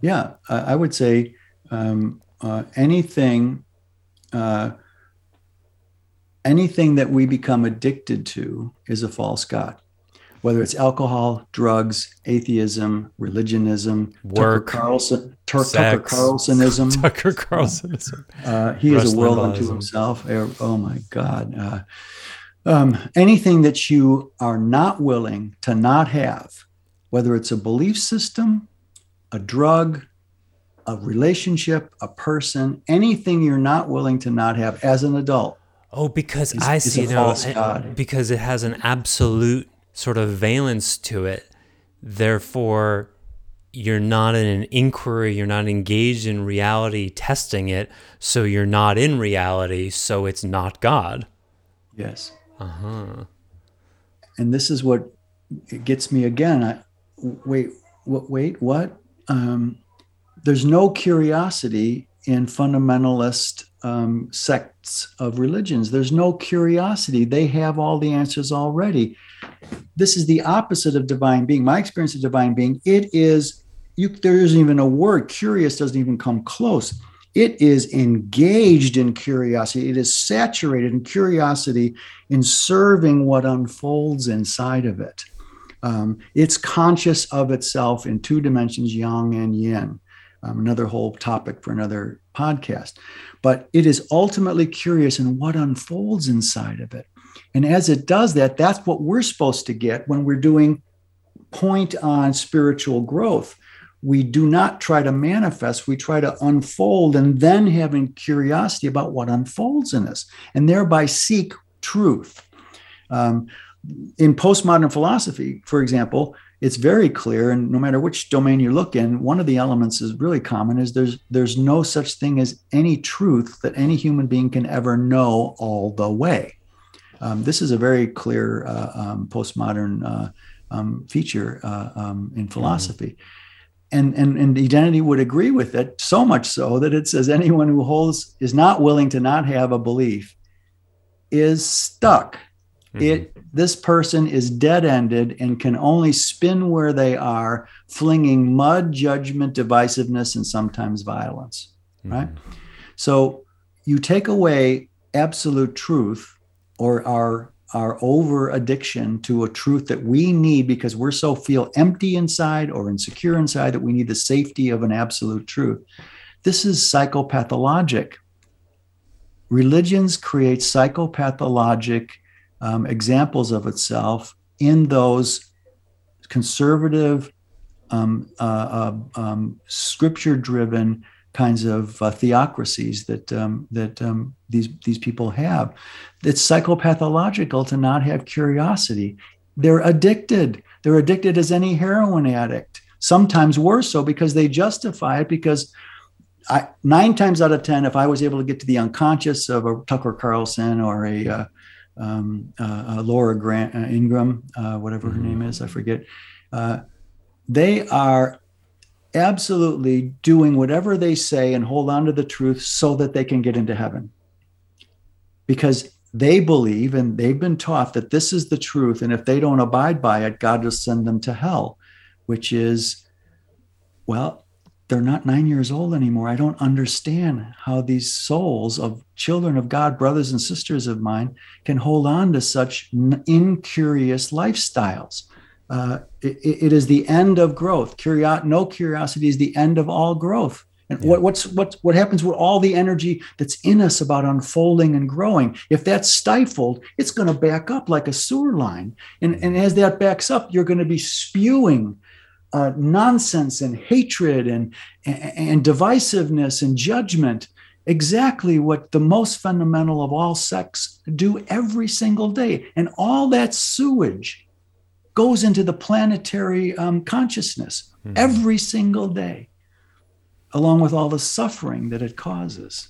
Yeah, I would say um, uh, anything, uh, anything that we become addicted to is a false god. Whether it's alcohol, drugs, atheism, religionism,
work,
Tucker Carlson, Tur- Tucker Carlsonism,
Tucker Carlsonism.
Uh, he is a world unto himself. Oh my God! Um, anything that you are not willing to not have, whether it's a belief system, a drug, a relationship, a person, anything you're not willing to not have as an adult.
Oh, because is, I see, know, because it has an absolute sort of valence to it. Therefore, you're not in an inquiry, you're not engaged in reality testing it, so you're not in reality, so it's not God.
Yes.
Uh-huh.
And this is what it gets me again. I, wait, what, wait, what? Um, there's no curiosity in fundamentalist um, sects of religions. There's no curiosity. They have all the answers already. This is the opposite of divine being. My experience of divine being, it is, you, there isn't even a word. Curious doesn't even come close it is engaged in curiosity. It is saturated in curiosity in serving what unfolds inside of it. Um, it's conscious of itself in two dimensions, yang and yin. Um, another whole topic for another podcast. But it is ultimately curious in what unfolds inside of it. And as it does that, that's what we're supposed to get when we're doing point on spiritual growth we do not try to manifest, we try to unfold and then having curiosity about what unfolds in us and thereby seek truth. Um, in postmodern philosophy, for example, it's very clear, and no matter which domain you look in, one of the elements is really common is there's there's no such thing as any truth that any human being can ever know all the way. Um, this is a very clear uh, um, postmodern uh, um, feature uh, um, in philosophy. Mm-hmm and, and, and identity would agree with it so much so that it says anyone who holds is not willing to not have a belief is stuck mm-hmm. it this person is dead-ended and can only spin where they are flinging mud judgment divisiveness and sometimes violence mm-hmm. right so you take away absolute truth or our our over addiction to a truth that we need because we're so feel empty inside or insecure inside that we need the safety of an absolute truth. This is psychopathologic. Religions create psychopathologic um, examples of itself in those conservative, um, uh, uh, um, scripture driven kinds of uh, theocracies that um, that um, these these people have. It's psychopathological to not have curiosity. They're addicted. They're addicted as any heroin addict. Sometimes worse so because they justify it because I, nine times out of ten, if I was able to get to the unconscious of a Tucker Carlson or a, uh, um, uh, a Laura Grant uh, Ingraham, uh, whatever her name is, I forget. Uh, they are absolutely doing whatever they say and hold on to the truth so that they can get into heaven. Because they believe and they've been taught that this is the truth. And if they don't abide by it, God will send them to hell, which is, well, they're not nine years old anymore. I don't understand how these souls of children of God, brothers and sisters of mine, can hold on to such incurious lifestyles. Uh, it, it is the end of growth. Curio- no curiosity is the end of all growth. And yeah. what, what's what what happens with all the energy that's in us about unfolding and growing? If that's stifled, it's going to back up like a sewer line. And, and as that backs up, you're going to be spewing uh, nonsense and hatred and, and, and divisiveness and judgment. Exactly what the most fundamental of all sects do every single day. And all that sewage goes into the planetary um, consciousness mm-hmm. every single day along with all the suffering that it causes.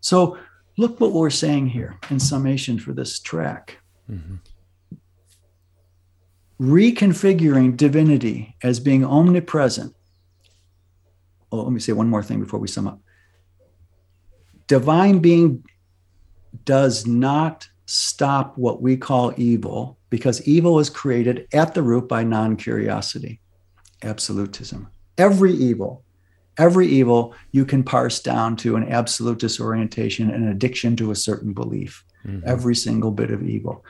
So, look what we're saying here in summation for this track. Mm-hmm. Reconfiguring divinity as being omnipresent. Oh, let me say one more thing before we sum up. Divine being does not stop what we call evil because evil is created at the root by non curiosity, absolutism. Every evil every evil you can parse down to an absolute disorientation an addiction to a certain belief mm-hmm. every single bit of evil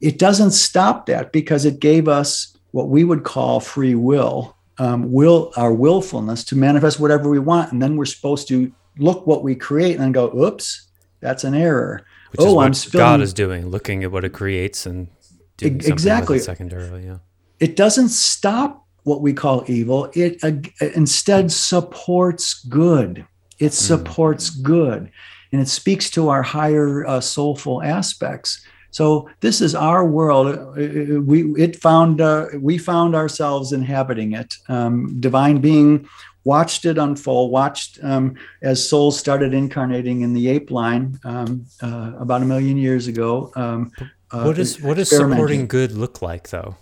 it doesn't stop that because it gave us what we would call free will um, will our willfulness to manifest whatever we want and then we're supposed to look what we create and then go oops that's an error
Which oh i'm spilling. god is doing looking at what it creates and doing exactly secondarily yeah
it doesn't stop what we call evil, it uh, instead supports good. It hmm. supports mm. good, and it speaks to our higher uh, soulful aspects. So this is our world. Uh, uh, we it found uh, we found ourselves inhabiting it. Um, divine being watched it unfold. Watched um, as souls started incarnating in the ape line um, uh, about a million years ago. Um,
what is what does supporting good look like, though?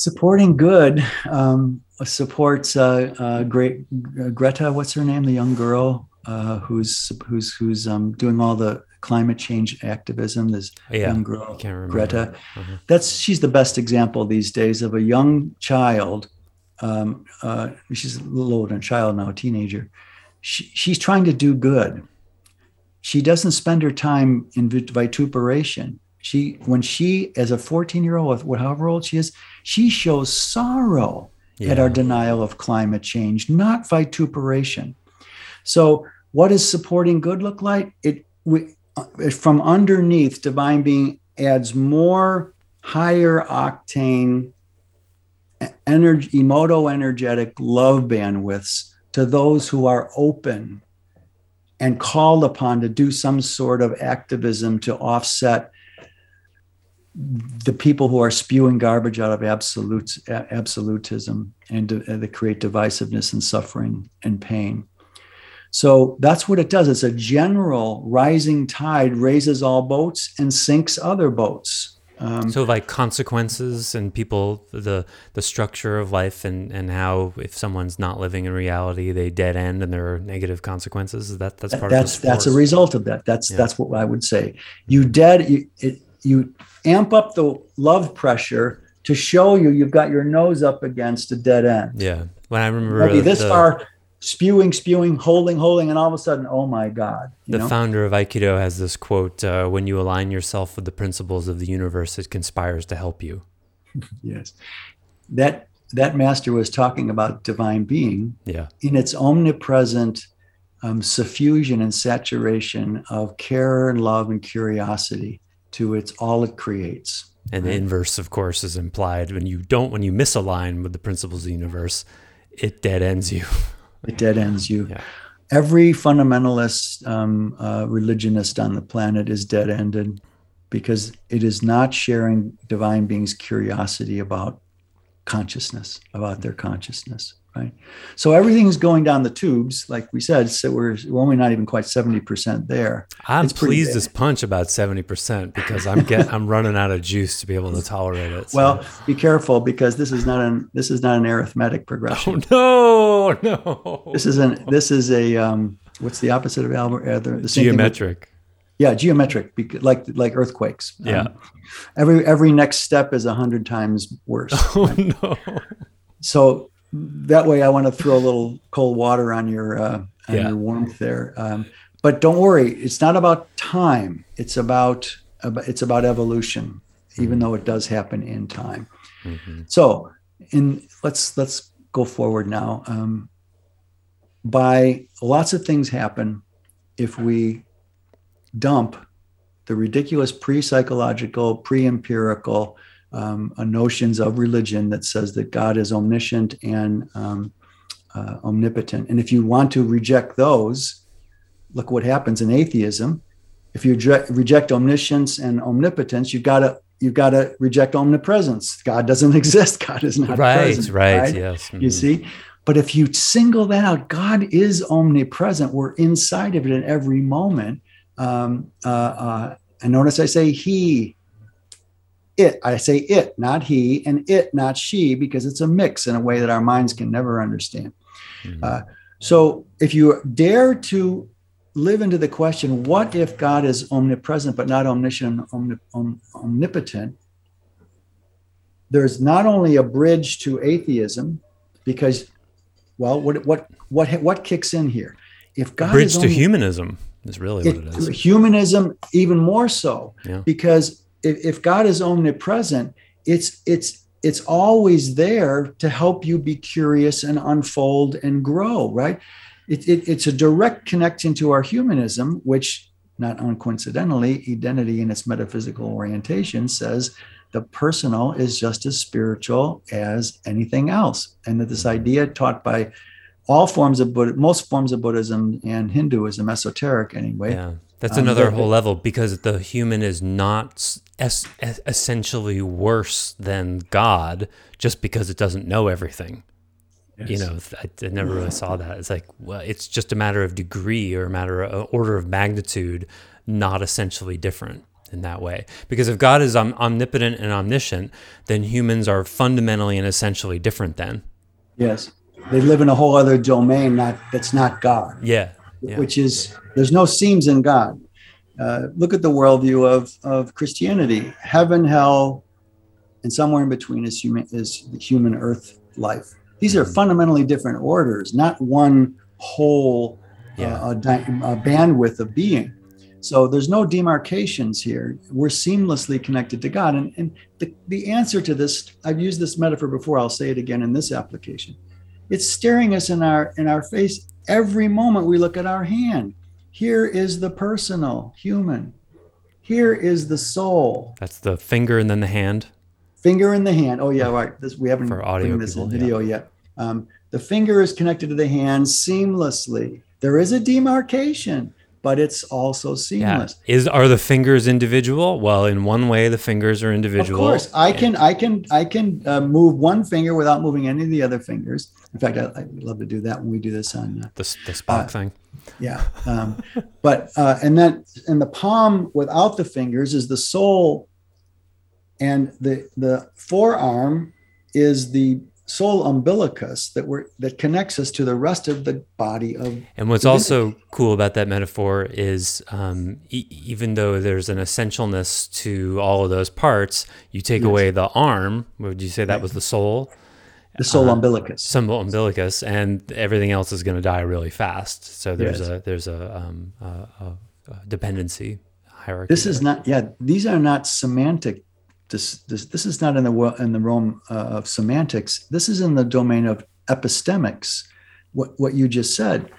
supporting good um, supports uh, uh, great uh, Greta. What's her name? The young girl uh, who's who's who's um, doing all the climate change activism. This yeah, young girl, Greta. Uh-huh. That's she's the best example these days of a young child. Um, uh, she's a little older than a child now, a teenager. She, she's trying to do good. She doesn't spend her time in vituperation she when she as a 14 year old however old she is she shows sorrow yeah. at our denial of climate change not vituperation so what does supporting good look like it we, uh, from underneath divine being adds more higher octane energy emoto energetic love bandwidths to those who are open and called upon to do some sort of activism to offset the people who are spewing garbage out of absolute absolutism and to, create divisiveness and suffering and pain. So that's what it does. It's a general rising tide raises all boats and sinks other boats.
Um, so like consequences and people the the structure of life and and how if someone's not living in reality they dead end and there are negative consequences that that's part
that's
of
that's a result of that that's yeah. that's what I would say you dead you, it, you amp up the love pressure to show you you've got your nose up against a dead end.
Yeah. When I remember
Maybe this the, far spewing, spewing, holding, holding, and all of a sudden, oh my God.
the know? founder of Aikido has this quote uh, When you align yourself with the principles of the universe, it conspires to help you.
yes. That that master was talking about divine being
yeah.
in its omnipresent um, suffusion and saturation of care and love and curiosity to its all it creates.
And the inverse, of course, is implied when you don't when you misalign with the principles of the universe, it dead ends you.
it dead ends you. Yeah. Every fundamentalist um, uh, religionist on the planet is dead ended because it is not sharing divine beings' curiosity about consciousness, about their consciousness right? So everything's going down the tubes, like we said. So we're, we're only not even quite seventy percent there.
I'm it's pleased as punch about seventy percent because I'm get I'm running out of juice to be able to tolerate it.
So. Well, be careful because this is not an this is not an arithmetic progression.
Oh no, no.
This is an this is a um, what's the opposite of Albert? Uh, the, the
geometric.
yeah, geometric, like like earthquakes.
Yeah. Um,
every every next step is a hundred times worse.
Oh right? no.
So that way I want to throw a little cold water on your uh, on yeah. your warmth there. Um, but don't worry, it's not about time. It's about, about it's about evolution, mm-hmm. even though it does happen in time. Mm-hmm. So, in let's let's go forward now. Um, by lots of things happen if we dump the ridiculous pre-psychological, pre-empirical um, notions of religion that says that God is omniscient and um, uh, omnipotent. And if you want to reject those, look what happens in atheism. If you reject omniscience and omnipotence, you've got to you've got to reject omnipresence. God doesn't exist. God is not
right,
present.
Right, right, yes.
Mm-hmm. You see, but if you single that out, God is omnipresent. We're inside of it at every moment. Um, uh, uh, and notice I say He, it. I say it, not He, and it, not she, because it's a mix in a way that our minds can never understand. Mm-hmm. Uh, so if you dare to live into the question, what if God is omnipresent but not omniscient, omnip- om- omnipotent? There's not only a bridge to atheism, because, well, what what what what kicks in here?
If God bridge is only, to humanism is really what it, it is.
Humanism, even more so, yeah. because if, if God is omnipresent, it's it's it's always there to help you be curious and unfold and grow, right? it, it, it's a direct connection to our humanism, which, not uncoincidentally, identity in its metaphysical orientation says the personal is just as spiritual as anything else. And that this idea taught by all forms of Buddha, most forms of Buddhism and Hinduism, esoteric anyway.
Yeah, that's um, another whole level because the human is not es- essentially worse than God just because it doesn't know everything. Yes. You know, I, I, never really saw that. It's like, well, it's just a matter of degree or a matter of order of magnitude, not essentially different in that way. Because if God is om- omnipotent and omniscient, then humans are fundamentally and essentially different. Then,
yes, they live in a whole other domain not that's not God.
Yeah,
yeah. which is there's no seams in God. Uh, look at the worldview of of Christianity: heaven, hell, and somewhere in between is human is the human Earth life these are fundamentally different orders, not one whole yeah. uh, a bandwidth of being. So there's no demarcations here. We're seamlessly connected to God. And, and the, the answer to this, I've used this metaphor before, I'll say it again in this application. It's staring us in our in our face every moment we look at our hand. Here is the personal, human. Here is the soul.
That's the finger and then the hand
finger in the hand. Oh yeah, right. This we haven't
for audio
this
people,
in video yeah. yet. Um, the finger is connected to the hand seamlessly. There is a demarcation, but it's also seamless.
Yeah. Is are the fingers individual? Well, in one way, the fingers are individual.
Of course, I can, I can, I can uh, move one finger without moving any of the other fingers. In fact, I, I love to do that when we do this on
uh, the, the Spock uh, thing.
Yeah, um, but uh, and then and the palm without the fingers is the soul and the the forearm is the soul umbilicus that we're that connects us to the rest of the body of
and what's also cool about that metaphor is um, e- even though there's an essentialness to all of those parts you take yes. away the arm would you say that right. was the soul
the soul uh, umbilicus
soul umbilicus and everything else is going to die really fast so there's yes. a there's a, um, a, a, dependency hierarchy
this is not yeah these are not semantic this this this is not in the in the realm uh, of semantics. This is in the domain of epistemics. What what you just said,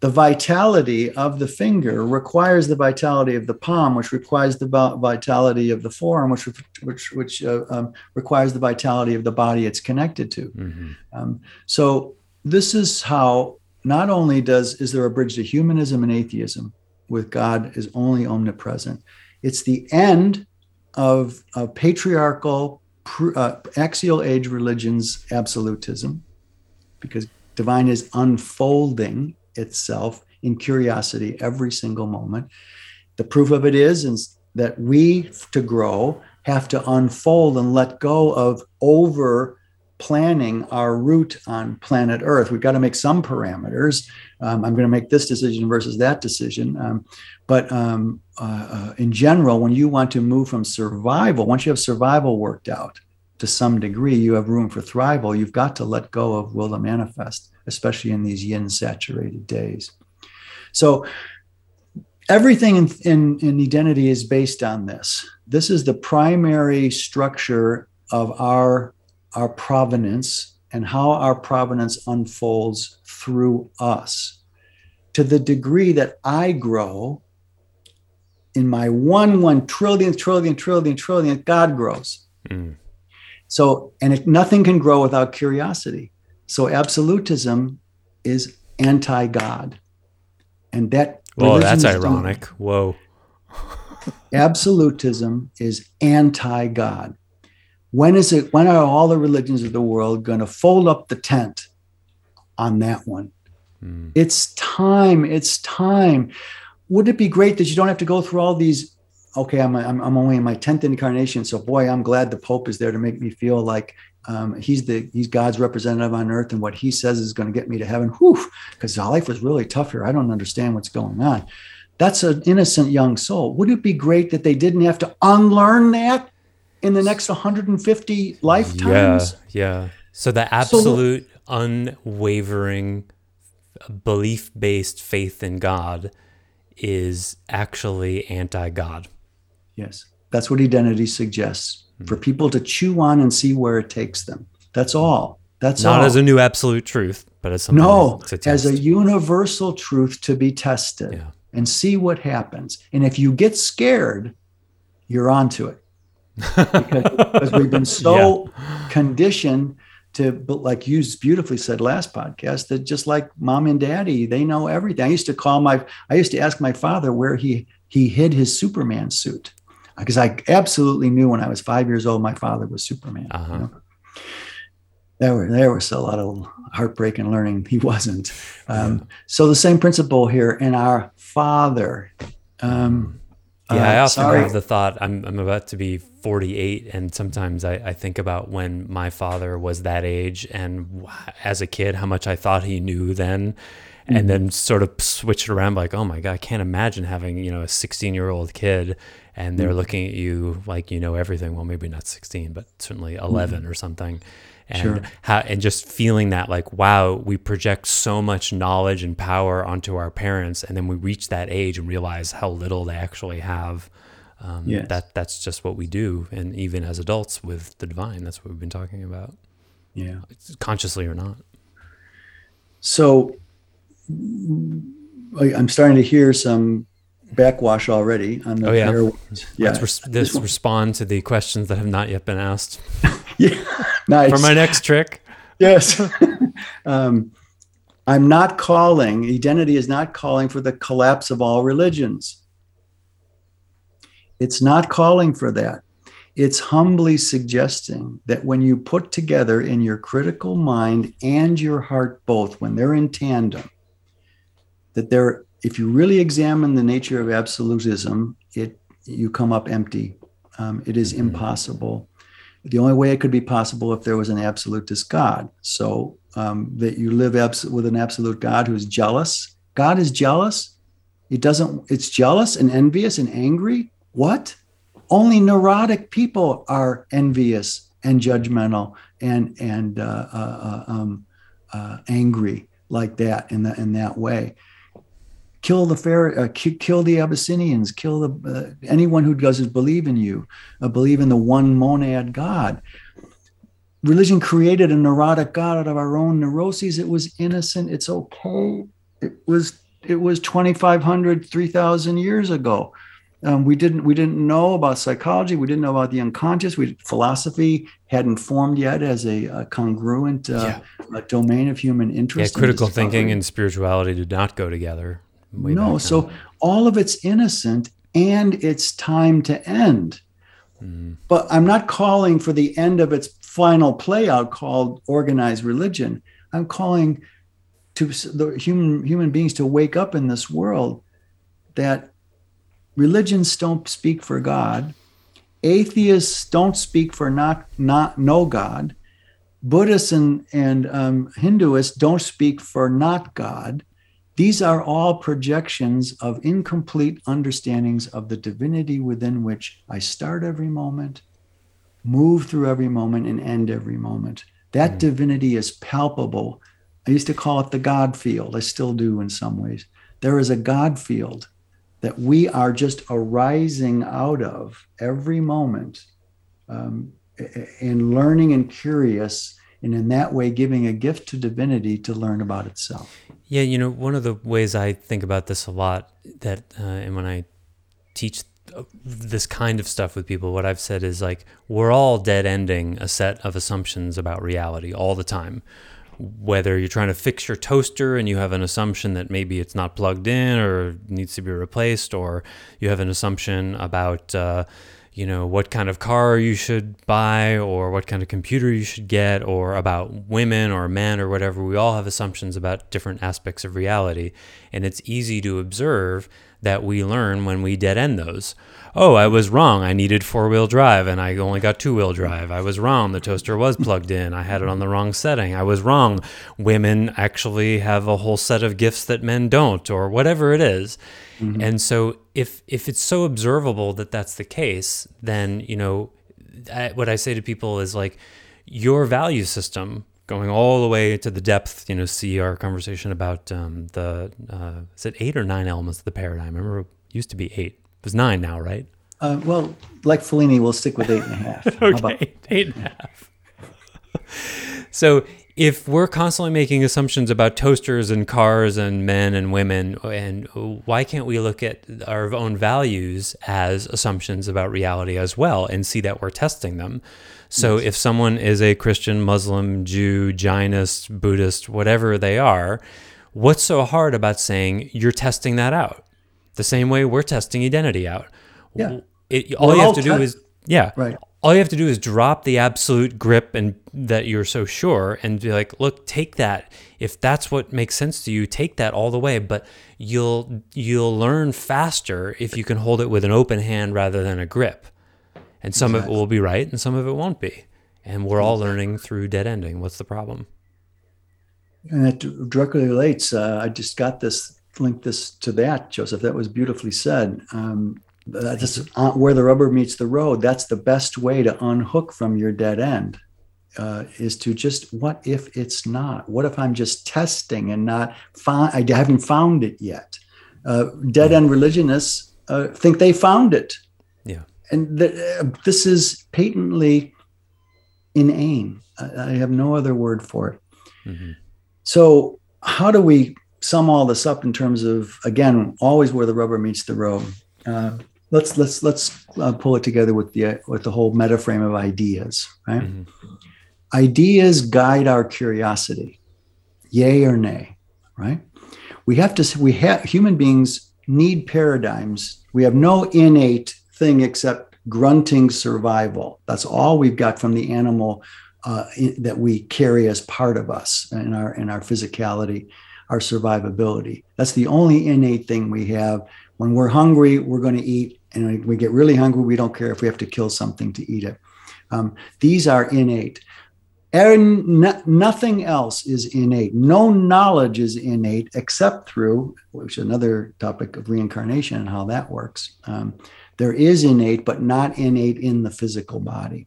the vitality of the finger requires the vitality of the palm, which requires the vitality of the forearm, which which which uh, um, requires the vitality of the body it's connected to. Mm-hmm. Um, so this is how not only does is there a bridge to humanism and atheism with God is only omnipresent. It's the end of, of patriarchal uh, axial age religions absolutism because divine is unfolding itself in curiosity every single moment. The proof of it is, is that we to grow have to unfold and let go of over planning our route on planet earth. We've got to make some parameters. Um, i'm going to make this decision versus that decision. Um, but um, uh, uh, in general, when you want to move from survival, once you have survival worked out to some degree, you have room for thrival. You've got to let go of will to manifest, especially in these yin saturated days. So everything in, in, in identity is based on this. This is the primary structure of our, our provenance and how our provenance unfolds through us. To the degree that I grow in my one, one trillion, trillion, trillion, trillion, God grows. Mm. So, and it, nothing can grow without curiosity. So, absolutism is anti God. And that.
Whoa, that's ironic. Whoa.
absolutism is anti God. When is it, when are all the religions of the world going to fold up the tent on that one? Mm. It's time. It's time. Would it be great that you don't have to go through all these okay, I'm, I'm, I'm only in my 10th incarnation. So boy, I'm glad the Pope is there to make me feel like um, he's the he's God's representative on earth, and what he says is going to get me to heaven. Whew, because life was really tough here. I don't understand what's going on. That's an innocent young soul. Would it be great that they didn't have to unlearn that in the next 150 lifetimes?
Yeah, yeah. So the absolute, so, unwavering, belief-based faith in God is actually anti-God.
Yes, that's what identity suggests mm-hmm. for people to chew on and see where it takes them. That's all. That's all
not
all.
as a new absolute truth, but as something
no, as a universal truth to be tested yeah. and see what happens. And if you get scared, you're onto it because, because we've been so yeah. conditioned to like you beautifully said last podcast that just like mom and daddy they know everything i used to call my i used to ask my father where he he hid his superman suit because I absolutely knew when I was five years old my father was Superman. Uh-huh. You know? There were there was a lot of heartbreak and learning. He wasn't. Um, yeah. So the same principle here in our Father. Um,
yeah, uh, I often sorry. have the thought I'm I'm about to be 48, and sometimes I, I think about when my father was that age, and as a kid, how much I thought he knew then, and mm-hmm. then sort of switch it around like oh my god i can't imagine having you know a 16 year old kid and they're mm-hmm. looking at you like you know everything well maybe not 16 but certainly mm-hmm. 11 mm-hmm. or something and sure. how, and just feeling that like wow we project so much knowledge and power onto our parents and then we reach that age and realize how little they actually have um, yes. that that's just what we do and even as adults with the divine that's what we've been talking about
yeah
consciously or not
so I'm starting to hear some backwash already on the
oh, yeah. Yeah. Let's, let's respond to the questions that have not yet been asked.
yeah. Nice.
For my next trick.
Yes. um, I'm not calling, identity is not calling for the collapse of all religions. It's not calling for that. It's humbly suggesting that when you put together in your critical mind and your heart both, when they're in tandem, that there, if you really examine the nature of absolutism, it you come up empty. Um, it is mm-hmm. impossible. The only way it could be possible if there was an absolutist God. So um, that you live abs- with an absolute God who's jealous. God is jealous. It doesn't. It's jealous and envious and angry. What? Only neurotic people are envious and judgmental and and uh, uh, uh um, uh, angry like that in that in that way kill the fair, uh, kill the Abyssinians, kill the uh, anyone who doesn't believe in you, uh, believe in the one monad God. Religion created a neurotic God out of our own neuroses. It was innocent. It's okay. It was it was 2,500, 3,000 years ago. Um, we didn't we didn't know about psychology. We didn't know about the unconscious. We philosophy hadn't formed yet as a, a congruent uh, yeah. a domain of human interest.
Yeah, critical thinking and spirituality did not go together
no so all of it's innocent and it's time to end. Mm-hmm. but i'm not calling for the end of its final play out called organized religion. I'm calling to the human human beings to wake up in this world that religions don't speak for god. Atheists don't speak for not not no god. Buddhists and and um, hinduists don't speak for not god these are all projections of incomplete understandings of the divinity within which I start every moment, move through every moment, and end every moment. That mm. divinity is palpable. I used to call it the God field. I still do in some ways. There is a God field that we are just arising out of every moment um, and learning and curious and in that way giving a gift to divinity to learn about itself.
Yeah, you know, one of the ways I think about this a lot that, uh, and when I teach uh, this kind of stuff with people, what I've said is like, we're all dead ending a set of assumptions about reality all the time. Whether you're trying to fix your toaster and you have an assumption that maybe it's not plugged in or needs to be replaced, or you have an assumption about, uh, you know, what kind of car you should buy or what kind of computer you should get or about women or men or whatever. We all have assumptions about different aspects of reality. And it's easy to observe that we learn when we dead end those. Oh, I was wrong. I needed four wheel drive and I only got two wheel drive. I was wrong. The toaster was plugged in. I had it on the wrong setting. I was wrong. Women actually have a whole set of gifts that men don't, or whatever it is. Mm-hmm. And so if if it's so observable that that's the case, then you know I, what I say to people is like your value system going all the way to the depth. You know, see our conversation about um, the uh, is it eight or nine elements of the paradigm? I remember it used to be eight. Was nine now, right?
Uh, well, like Fellini, we'll stick with eight and a half.
okay, about- eight and a half. so if we're constantly making assumptions about toasters and cars and men and women, and why can't we look at our own values as assumptions about reality as well and see that we're testing them? So yes. if someone is a Christian, Muslim, Jew, Jainist, Buddhist, whatever they are, what's so hard about saying you're testing that out? The same way we're testing identity out.
Yeah.
It, all you have to do is yeah.
Right.
All you have to do is drop the absolute grip and that you're so sure and be like look take that. If that's what makes sense to you take that all the way. But you'll you'll learn faster if you can hold it with an open hand rather than a grip. And some exactly. of it will be right and some of it won't be. And we're all learning through dead ending. What's the problem?
And it directly relates uh, i just got this link this to that joseph that was beautifully said um, that's uh, where the rubber meets the road. That's the best way to unhook from your dead end. Uh, is to just what if it's not? What if I'm just testing and not find? I haven't found it yet. Uh, dead end religionists uh, think they found it.
Yeah,
and uh, this is patently inane. I, I, have no other word for it. Mm-hmm. So how do we sum all this up in terms of again, always where the rubber meets the road? Uh, let's let's let's uh, pull it together with the with the whole meta frame of ideas right? Mm-hmm. ideas guide our curiosity. Yay or nay right? We have to we have human beings need paradigms. We have no innate thing except grunting survival. That's all we've got from the animal uh, that we carry as part of us in our in our physicality our survivability that's the only innate thing we have when we're hungry, we're going to eat. And we get really hungry, we don't care if we have to kill something to eat it. Um, these are innate. And no, nothing else is innate. No knowledge is innate except through, which is another topic of reincarnation and how that works. Um, there is innate, but not innate in the physical body.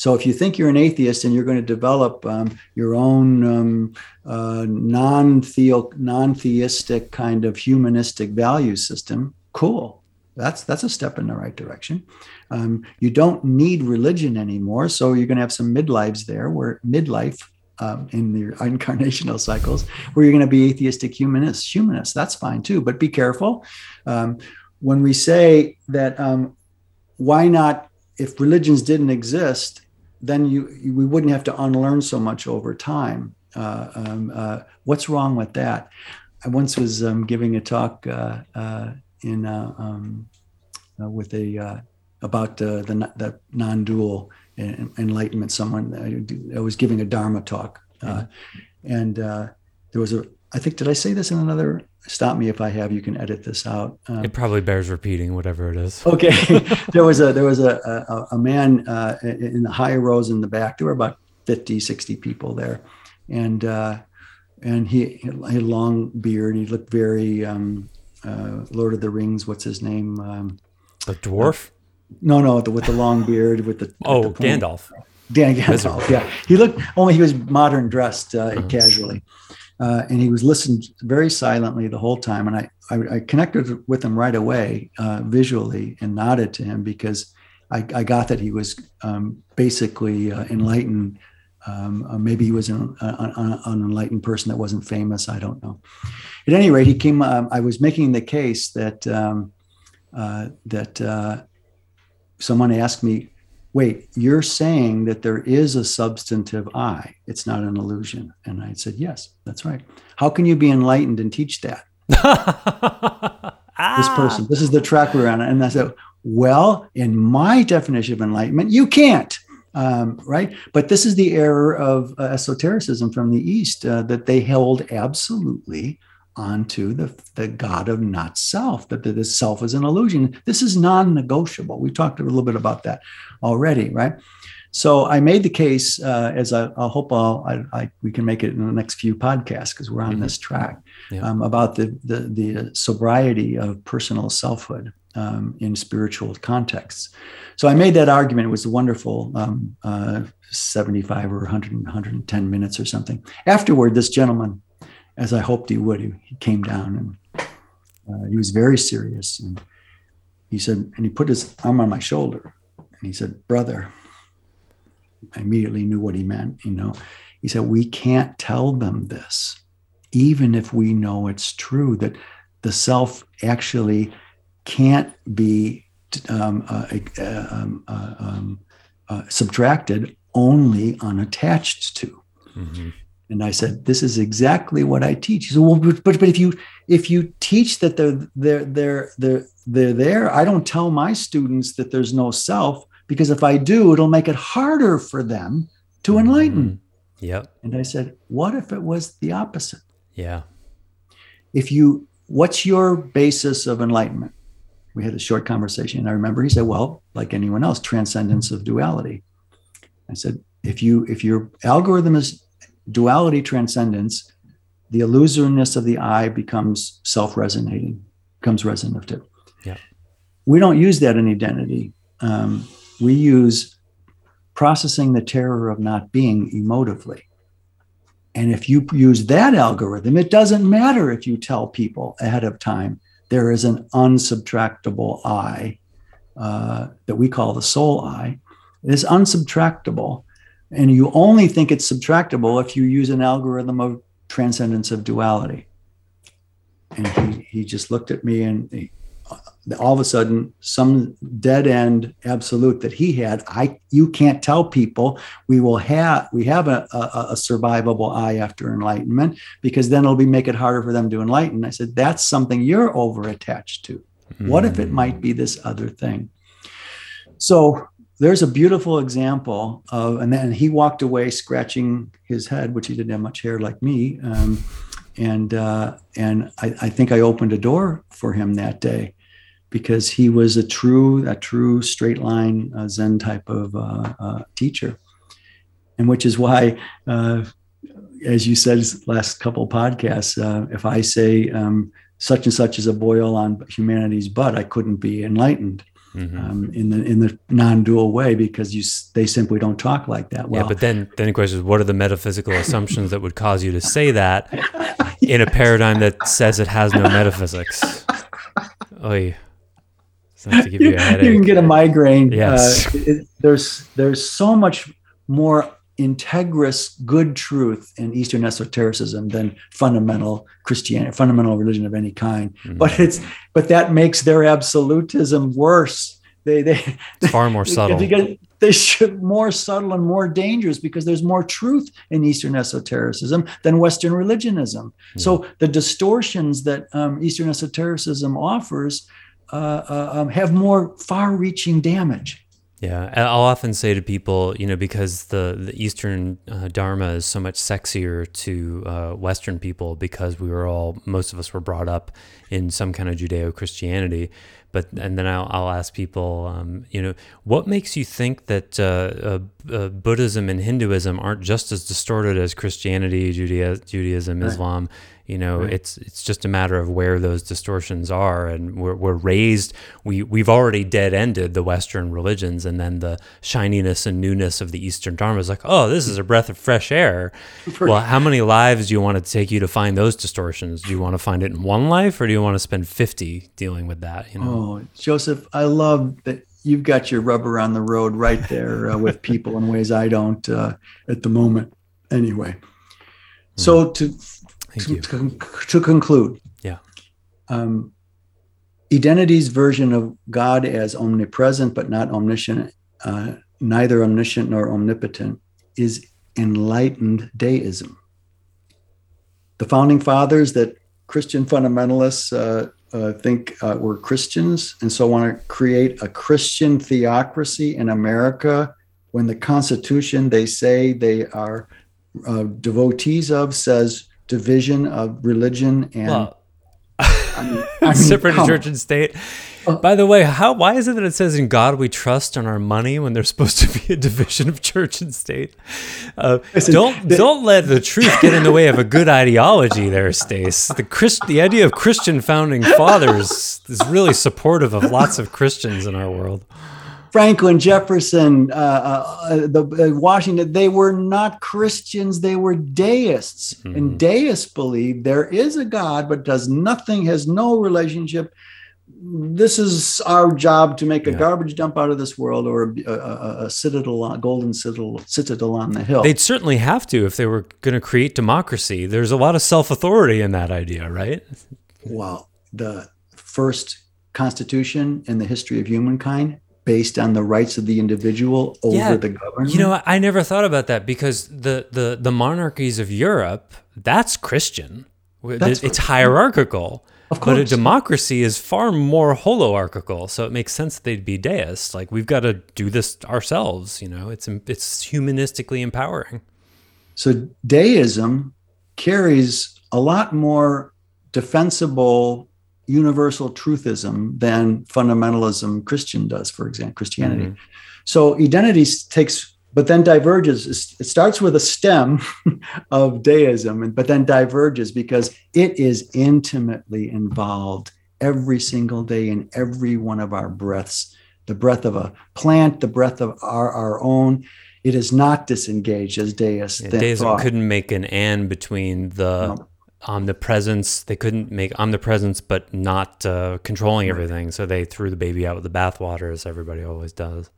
So if you think you're an atheist and you're going to develop um, your own um, uh, non-theo- non-theistic kind of humanistic value system, cool. That's that's a step in the right direction. Um, you don't need religion anymore, so you're going to have some midlives there, where midlife um, in your incarnational cycles, where you're going to be atheistic humanists. Humanists, that's fine too, but be careful. Um, when we say that, um, why not? If religions didn't exist, then you, you, we wouldn't have to unlearn so much over time. Uh, um, uh, what's wrong with that? I once was um, giving a talk uh, uh in uh, um, uh, with a about the the non-dual enlightenment. Someone I was giving a dharma talk, mm-hmm. and there was a. I think did I say this in another stop me if I have. You can edit this out.
Um, it probably bears repeating, whatever it is.
Okay, there was a there was a a, a man uh, in the high rows in the back. There were about 50, 60 people there, and uh, and he, he, had a long beard. He looked very um, uh, Lord of the Rings. What's his name? Um,
a dwarf.
no, no, the, with the long beard, with the
oh
with
the Gandalf.
Dan Gandalf. Yeah, he looked only he was modern dressed uh, uh-huh. casually uh, and he was listening very silently the whole time. And I, I, I connected with him right away uh, visually and nodded to him because I, I got that he was um, basically uh, enlightened Um, uh, maybe he was an, an, an, enlightened person that wasn't famous. I don't know. At any rate, he came. Um, I was making the case that um, uh, that uh, someone asked me, "Wait, you're saying that there is a substantive I? It's not an illusion?" And I said, "Yes, that's right. How can you be enlightened and teach that?" This person. This is the track we're on, and I said, "Well, in my definition of enlightenment, you can't." um, right? But this is the error of uh, esotericism from the East uh, that they held absolutely onto the, the God of not self, that the, the self is an illusion. This is non negotiable. We talked a little bit about that already, right? So I made the case, uh, as I, I hope I'll, I, I, we can make it in the next few podcasts because we're on mm-hmm. this track yeah. um, about the, the, the sobriety of personal selfhood um, in spiritual contexts. So I made that argument. It was a wonderful um, uh, 75 or 100, 110 minutes or something. Afterward, this gentleman, as I hoped he would, he, he came down and uh, he was very serious. And he said, and he put his arm on my shoulder and he said, Brother, I immediately knew what he meant. You know, he said, We can't tell them this, even if we know it's true that the self actually can't be um, uh, uh, um, uh, um, uh, subtracted, only unattached to. Mm-hmm. And I said, "This is exactly what I teach." He said, "Well, but, but if you if you teach that they're they're they're they're they're there, I don't tell my students that there's no self because if I do, it'll make it harder for them to mm-hmm. enlighten."
Yep.
And I said, "What if it was the opposite?"
Yeah.
If you, what's your basis of enlightenment? we had a short conversation. And I remember he said, Well, like anyone else, transcendence of duality. I said, if you if your algorithm is duality transcendence, the illusoriness of the I becomes self-resonating, becomes resonant.
Yeah.
We don't use that in identity. Um, we use processing the terror of not being emotively. And if you use that algorithm, it doesn't matter if you tell people ahead of time there is an unsubtractable I uh, that we call the soul I. It is unsubtractable. And you only think it's subtractable if you use an algorithm of transcendence of duality. And he, he just looked at me and he, all of a sudden some dead end absolute that he had i you can't tell people. We will have we have a, a, a, survivable I after enlightenment because then it'll be make it harder for them to enlighten. I said that's something you're over attached to. Mm. what if it might be this other thing? So there's a beautiful example of and then he walked away scratching his head which he didn't have much hair like me. Um, and uh, and I, I think i opened a door for him that day because he was a true a true straight line uh, Zen type of uh, uh, teacher, and which is why, uh, as you said last couple podcasts, uh, if I say um, such and such is a boil on humanity's butt, I couldn't be enlightened. Mm-hmm. Um, in the in the non-dual way because you they simply don't talk like that.
Well, yeah, but then then the question is, what are the metaphysical assumptions that would cause you to say that in a paradigm that says it has no metaphysics? Oy
to give you, a headache. you can get a migraine. Yes. Uh, it, there's there's so much more integrous good truth in Eastern esotericism than fundamental Christianity, fundamental religion of any kind. Mm-hmm. But it's but that makes their absolutism worse. They they
it's far more subtle.
Because they should more subtle and more dangerous because there's more truth in Eastern esotericism than Western religionism. Mm-hmm. So the distortions that um, Eastern esotericism offers uh, uh, um, have more far-reaching damage.
Yeah, I'll often say to people, you know, because the the Eastern uh, Dharma is so much sexier to uh, Western people because we were all most of us were brought up in some kind of Judeo Christianity. But and then I'll, I'll ask people, um, you know, what makes you think that uh, uh, uh Buddhism and Hinduism aren't just as distorted as Christianity, Judea, Judaism. Islam? You know, right. it's it's just a matter of where those distortions are, and we're, we're raised. We we've already dead ended the Western religions, and then the shininess and newness of the Eastern Dharma is like, oh, this is a breath of fresh air. well, how many lives do you want to take you to find those distortions? Do you want to find it in one life, or do you want to spend fifty dealing with that? You know,
oh, Joseph, I love that you've got your rubber on the road right there uh, with people in ways I don't uh, at the moment. Anyway, so to
Thank
to,
you.
to, to conclude,
Yeah.
um, identity's version of God as omnipresent but not omniscient, uh, neither omniscient nor omnipotent, is enlightened deism. The founding fathers that Christian fundamentalists uh, uh, think uh, were Christians and so want to create a Christian theocracy in America when the Constitution they say they are uh, devotees of says division of religion and
Well,
I mean, I mean,
separate church and state. By the way, how why is it that it says in God we trust on our money when there's supposed to be a division of church and state? Uh,
Listen,
don't
the-
don't let the truth get in the way of a good ideology, there, Stace. The Christ, the idea of Christian founding fathers is really supportive of lots of Christians in our world.
Franklin, Jefferson, uh, uh, the uh, Washington, they were not Christians; they were deists,
Mm-hmm.
and deists believe there is a God, but does nothing, has no relationship. This is our job to make a garbage dump out of this world, or a, a, a- a citadel, a golden citadel, citadel on the hill.
They'd certainly have to if they were going to create democracy. There's a lot of self authority in that idea, right?
well, the first constitution in the history of humankind, based on the rights of the individual over
Yeah.
the government.
You know, I- never thought about that because the the the monarchies of Europe, that's Christian.
That's
it's hierarchical.
Of course.
But a democracy is far more holoarchical, so it makes sense that they'd be deists. Like we've got to do this ourselves. You know, it's it's humanistically empowering.
So deism carries a lot more defensible universal truthism than fundamentalism Christian does, for example, Christianity.
Mhm.
So identity takes, but then diverges. It starts with a stem of deism, and but then diverges because it is intimately involved every single day in every one of our breaths. The breath of a plant, the breath of our, our own. It is not disengaged as deists.
Yeah, deism
thought.
couldn't make an and between the
No.
Omnipresence. They couldn't make omnipresence, but not uh, controlling everything. So they threw the baby out with the bathwater, as everybody always does.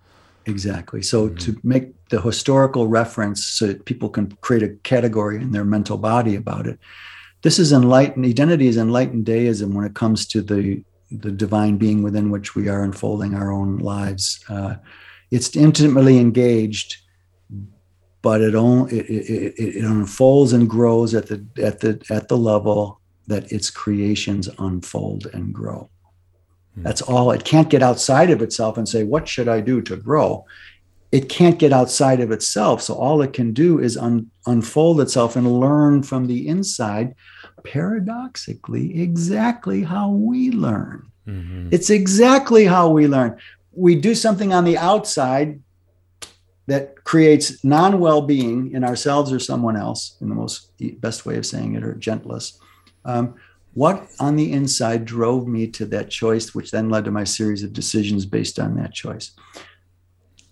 Exactly. So
Mhm.
to make the historical reference so that people can create a category in their mental body about it. This is enlightened identity is enlightened deism when it comes to the the divine being within which we are unfolding our own lives. Uh, it's intimately engaged, but it only it, it, it, unfolds and grows at the at the at the level that its creations unfold and grow.
Hmm.
That's all. It can't get outside of itself and say, "What should I do to grow?" It can't get outside of itself. So all it can do is un- unfold itself and learn from the inside. Paradoxically, exactly how we learn.
Mhm.
It's exactly how we learn. We do something on the outside that creates non well being in ourselves or someone else, in the most best way of saying it or gentlest. Um, what on the inside drove me to that choice, which then led to my series of decisions based on that choice?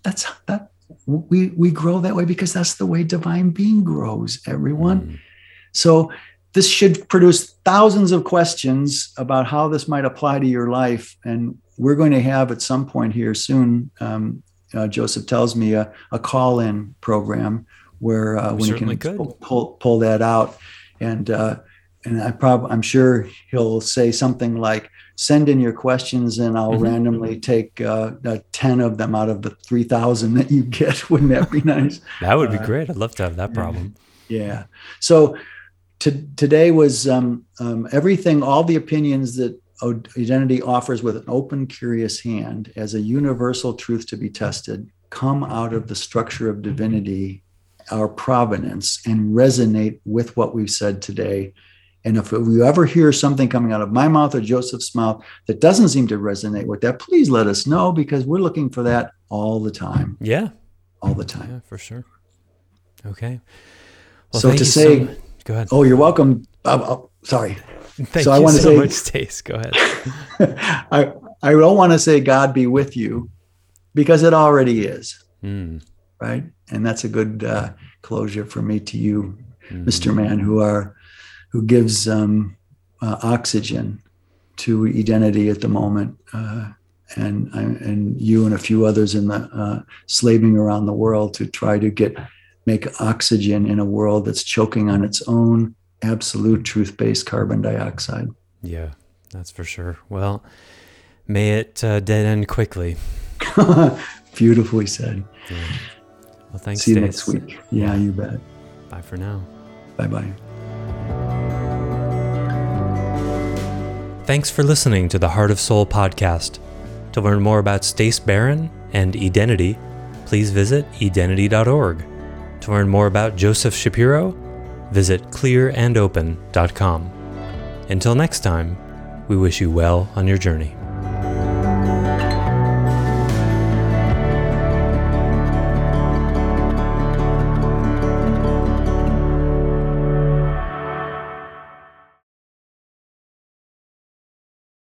That's that we we grow that way because that's the way divine being grows, everyone.
Mm.
So this should produce thousands of questions about how this might apply to your life. And we're going to have at some point here soon, um, uh, Joseph tells me, a, a call-in program where uh,
We
when you can pull, pull pull that out. And uh, and I probably I'm sure he'll say something like, "Send in your questions, and I'll
Mhm.
randomly take uh, uh, ten of them out of the three thousand that you get." Wouldn't that be nice?
That would be
Uh,
great. I'd love to have that problem.
Yeah. So to, today was um, um, everything, all the opinions that identity offers with an open, curious hand as a universal truth to be tested come out of the structure of divinity, our provenance, and resonate with what we've said today. And if you ever hear something coming out of my mouth or Joseph's mouth that doesn't seem to resonate with that, please let us know because we're looking for that all the time,
Yeah,
all the time.
yeah, for sure. Okay.
So to say-
much. go ahead.
Oh, you're welcome. Oh, oh, sorry.
Thank
so I
you
wanna
so
say-
much, Stace. Go ahead.
I I don't want to say God be with you because it already is,
Mm,
right? And that's a good uh, closure for me to you,
mm.
Mr. Man, who are who gives um, uh, oxygen to identity at the moment, uh, and and you and a few others in the uh, slaving around the world to try to get make oxygen in a world that's choking on its own absolute truth-based carbon dioxide.
Yeah, that's for sure. Well, may it uh, dead end quickly.
Beautifully said.
Yeah. Well, thanks.
See you
Stace.
next week. Yeah, you bet.
Bye for now.
Bye bye.
Thanks for listening to the Heart of Soul podcast. To learn more about Stace Barron and Identity, please visit identity.org. To learn more about Joseph Shapiro, visit clearandopen.com. Until next time, we wish you well on your journey.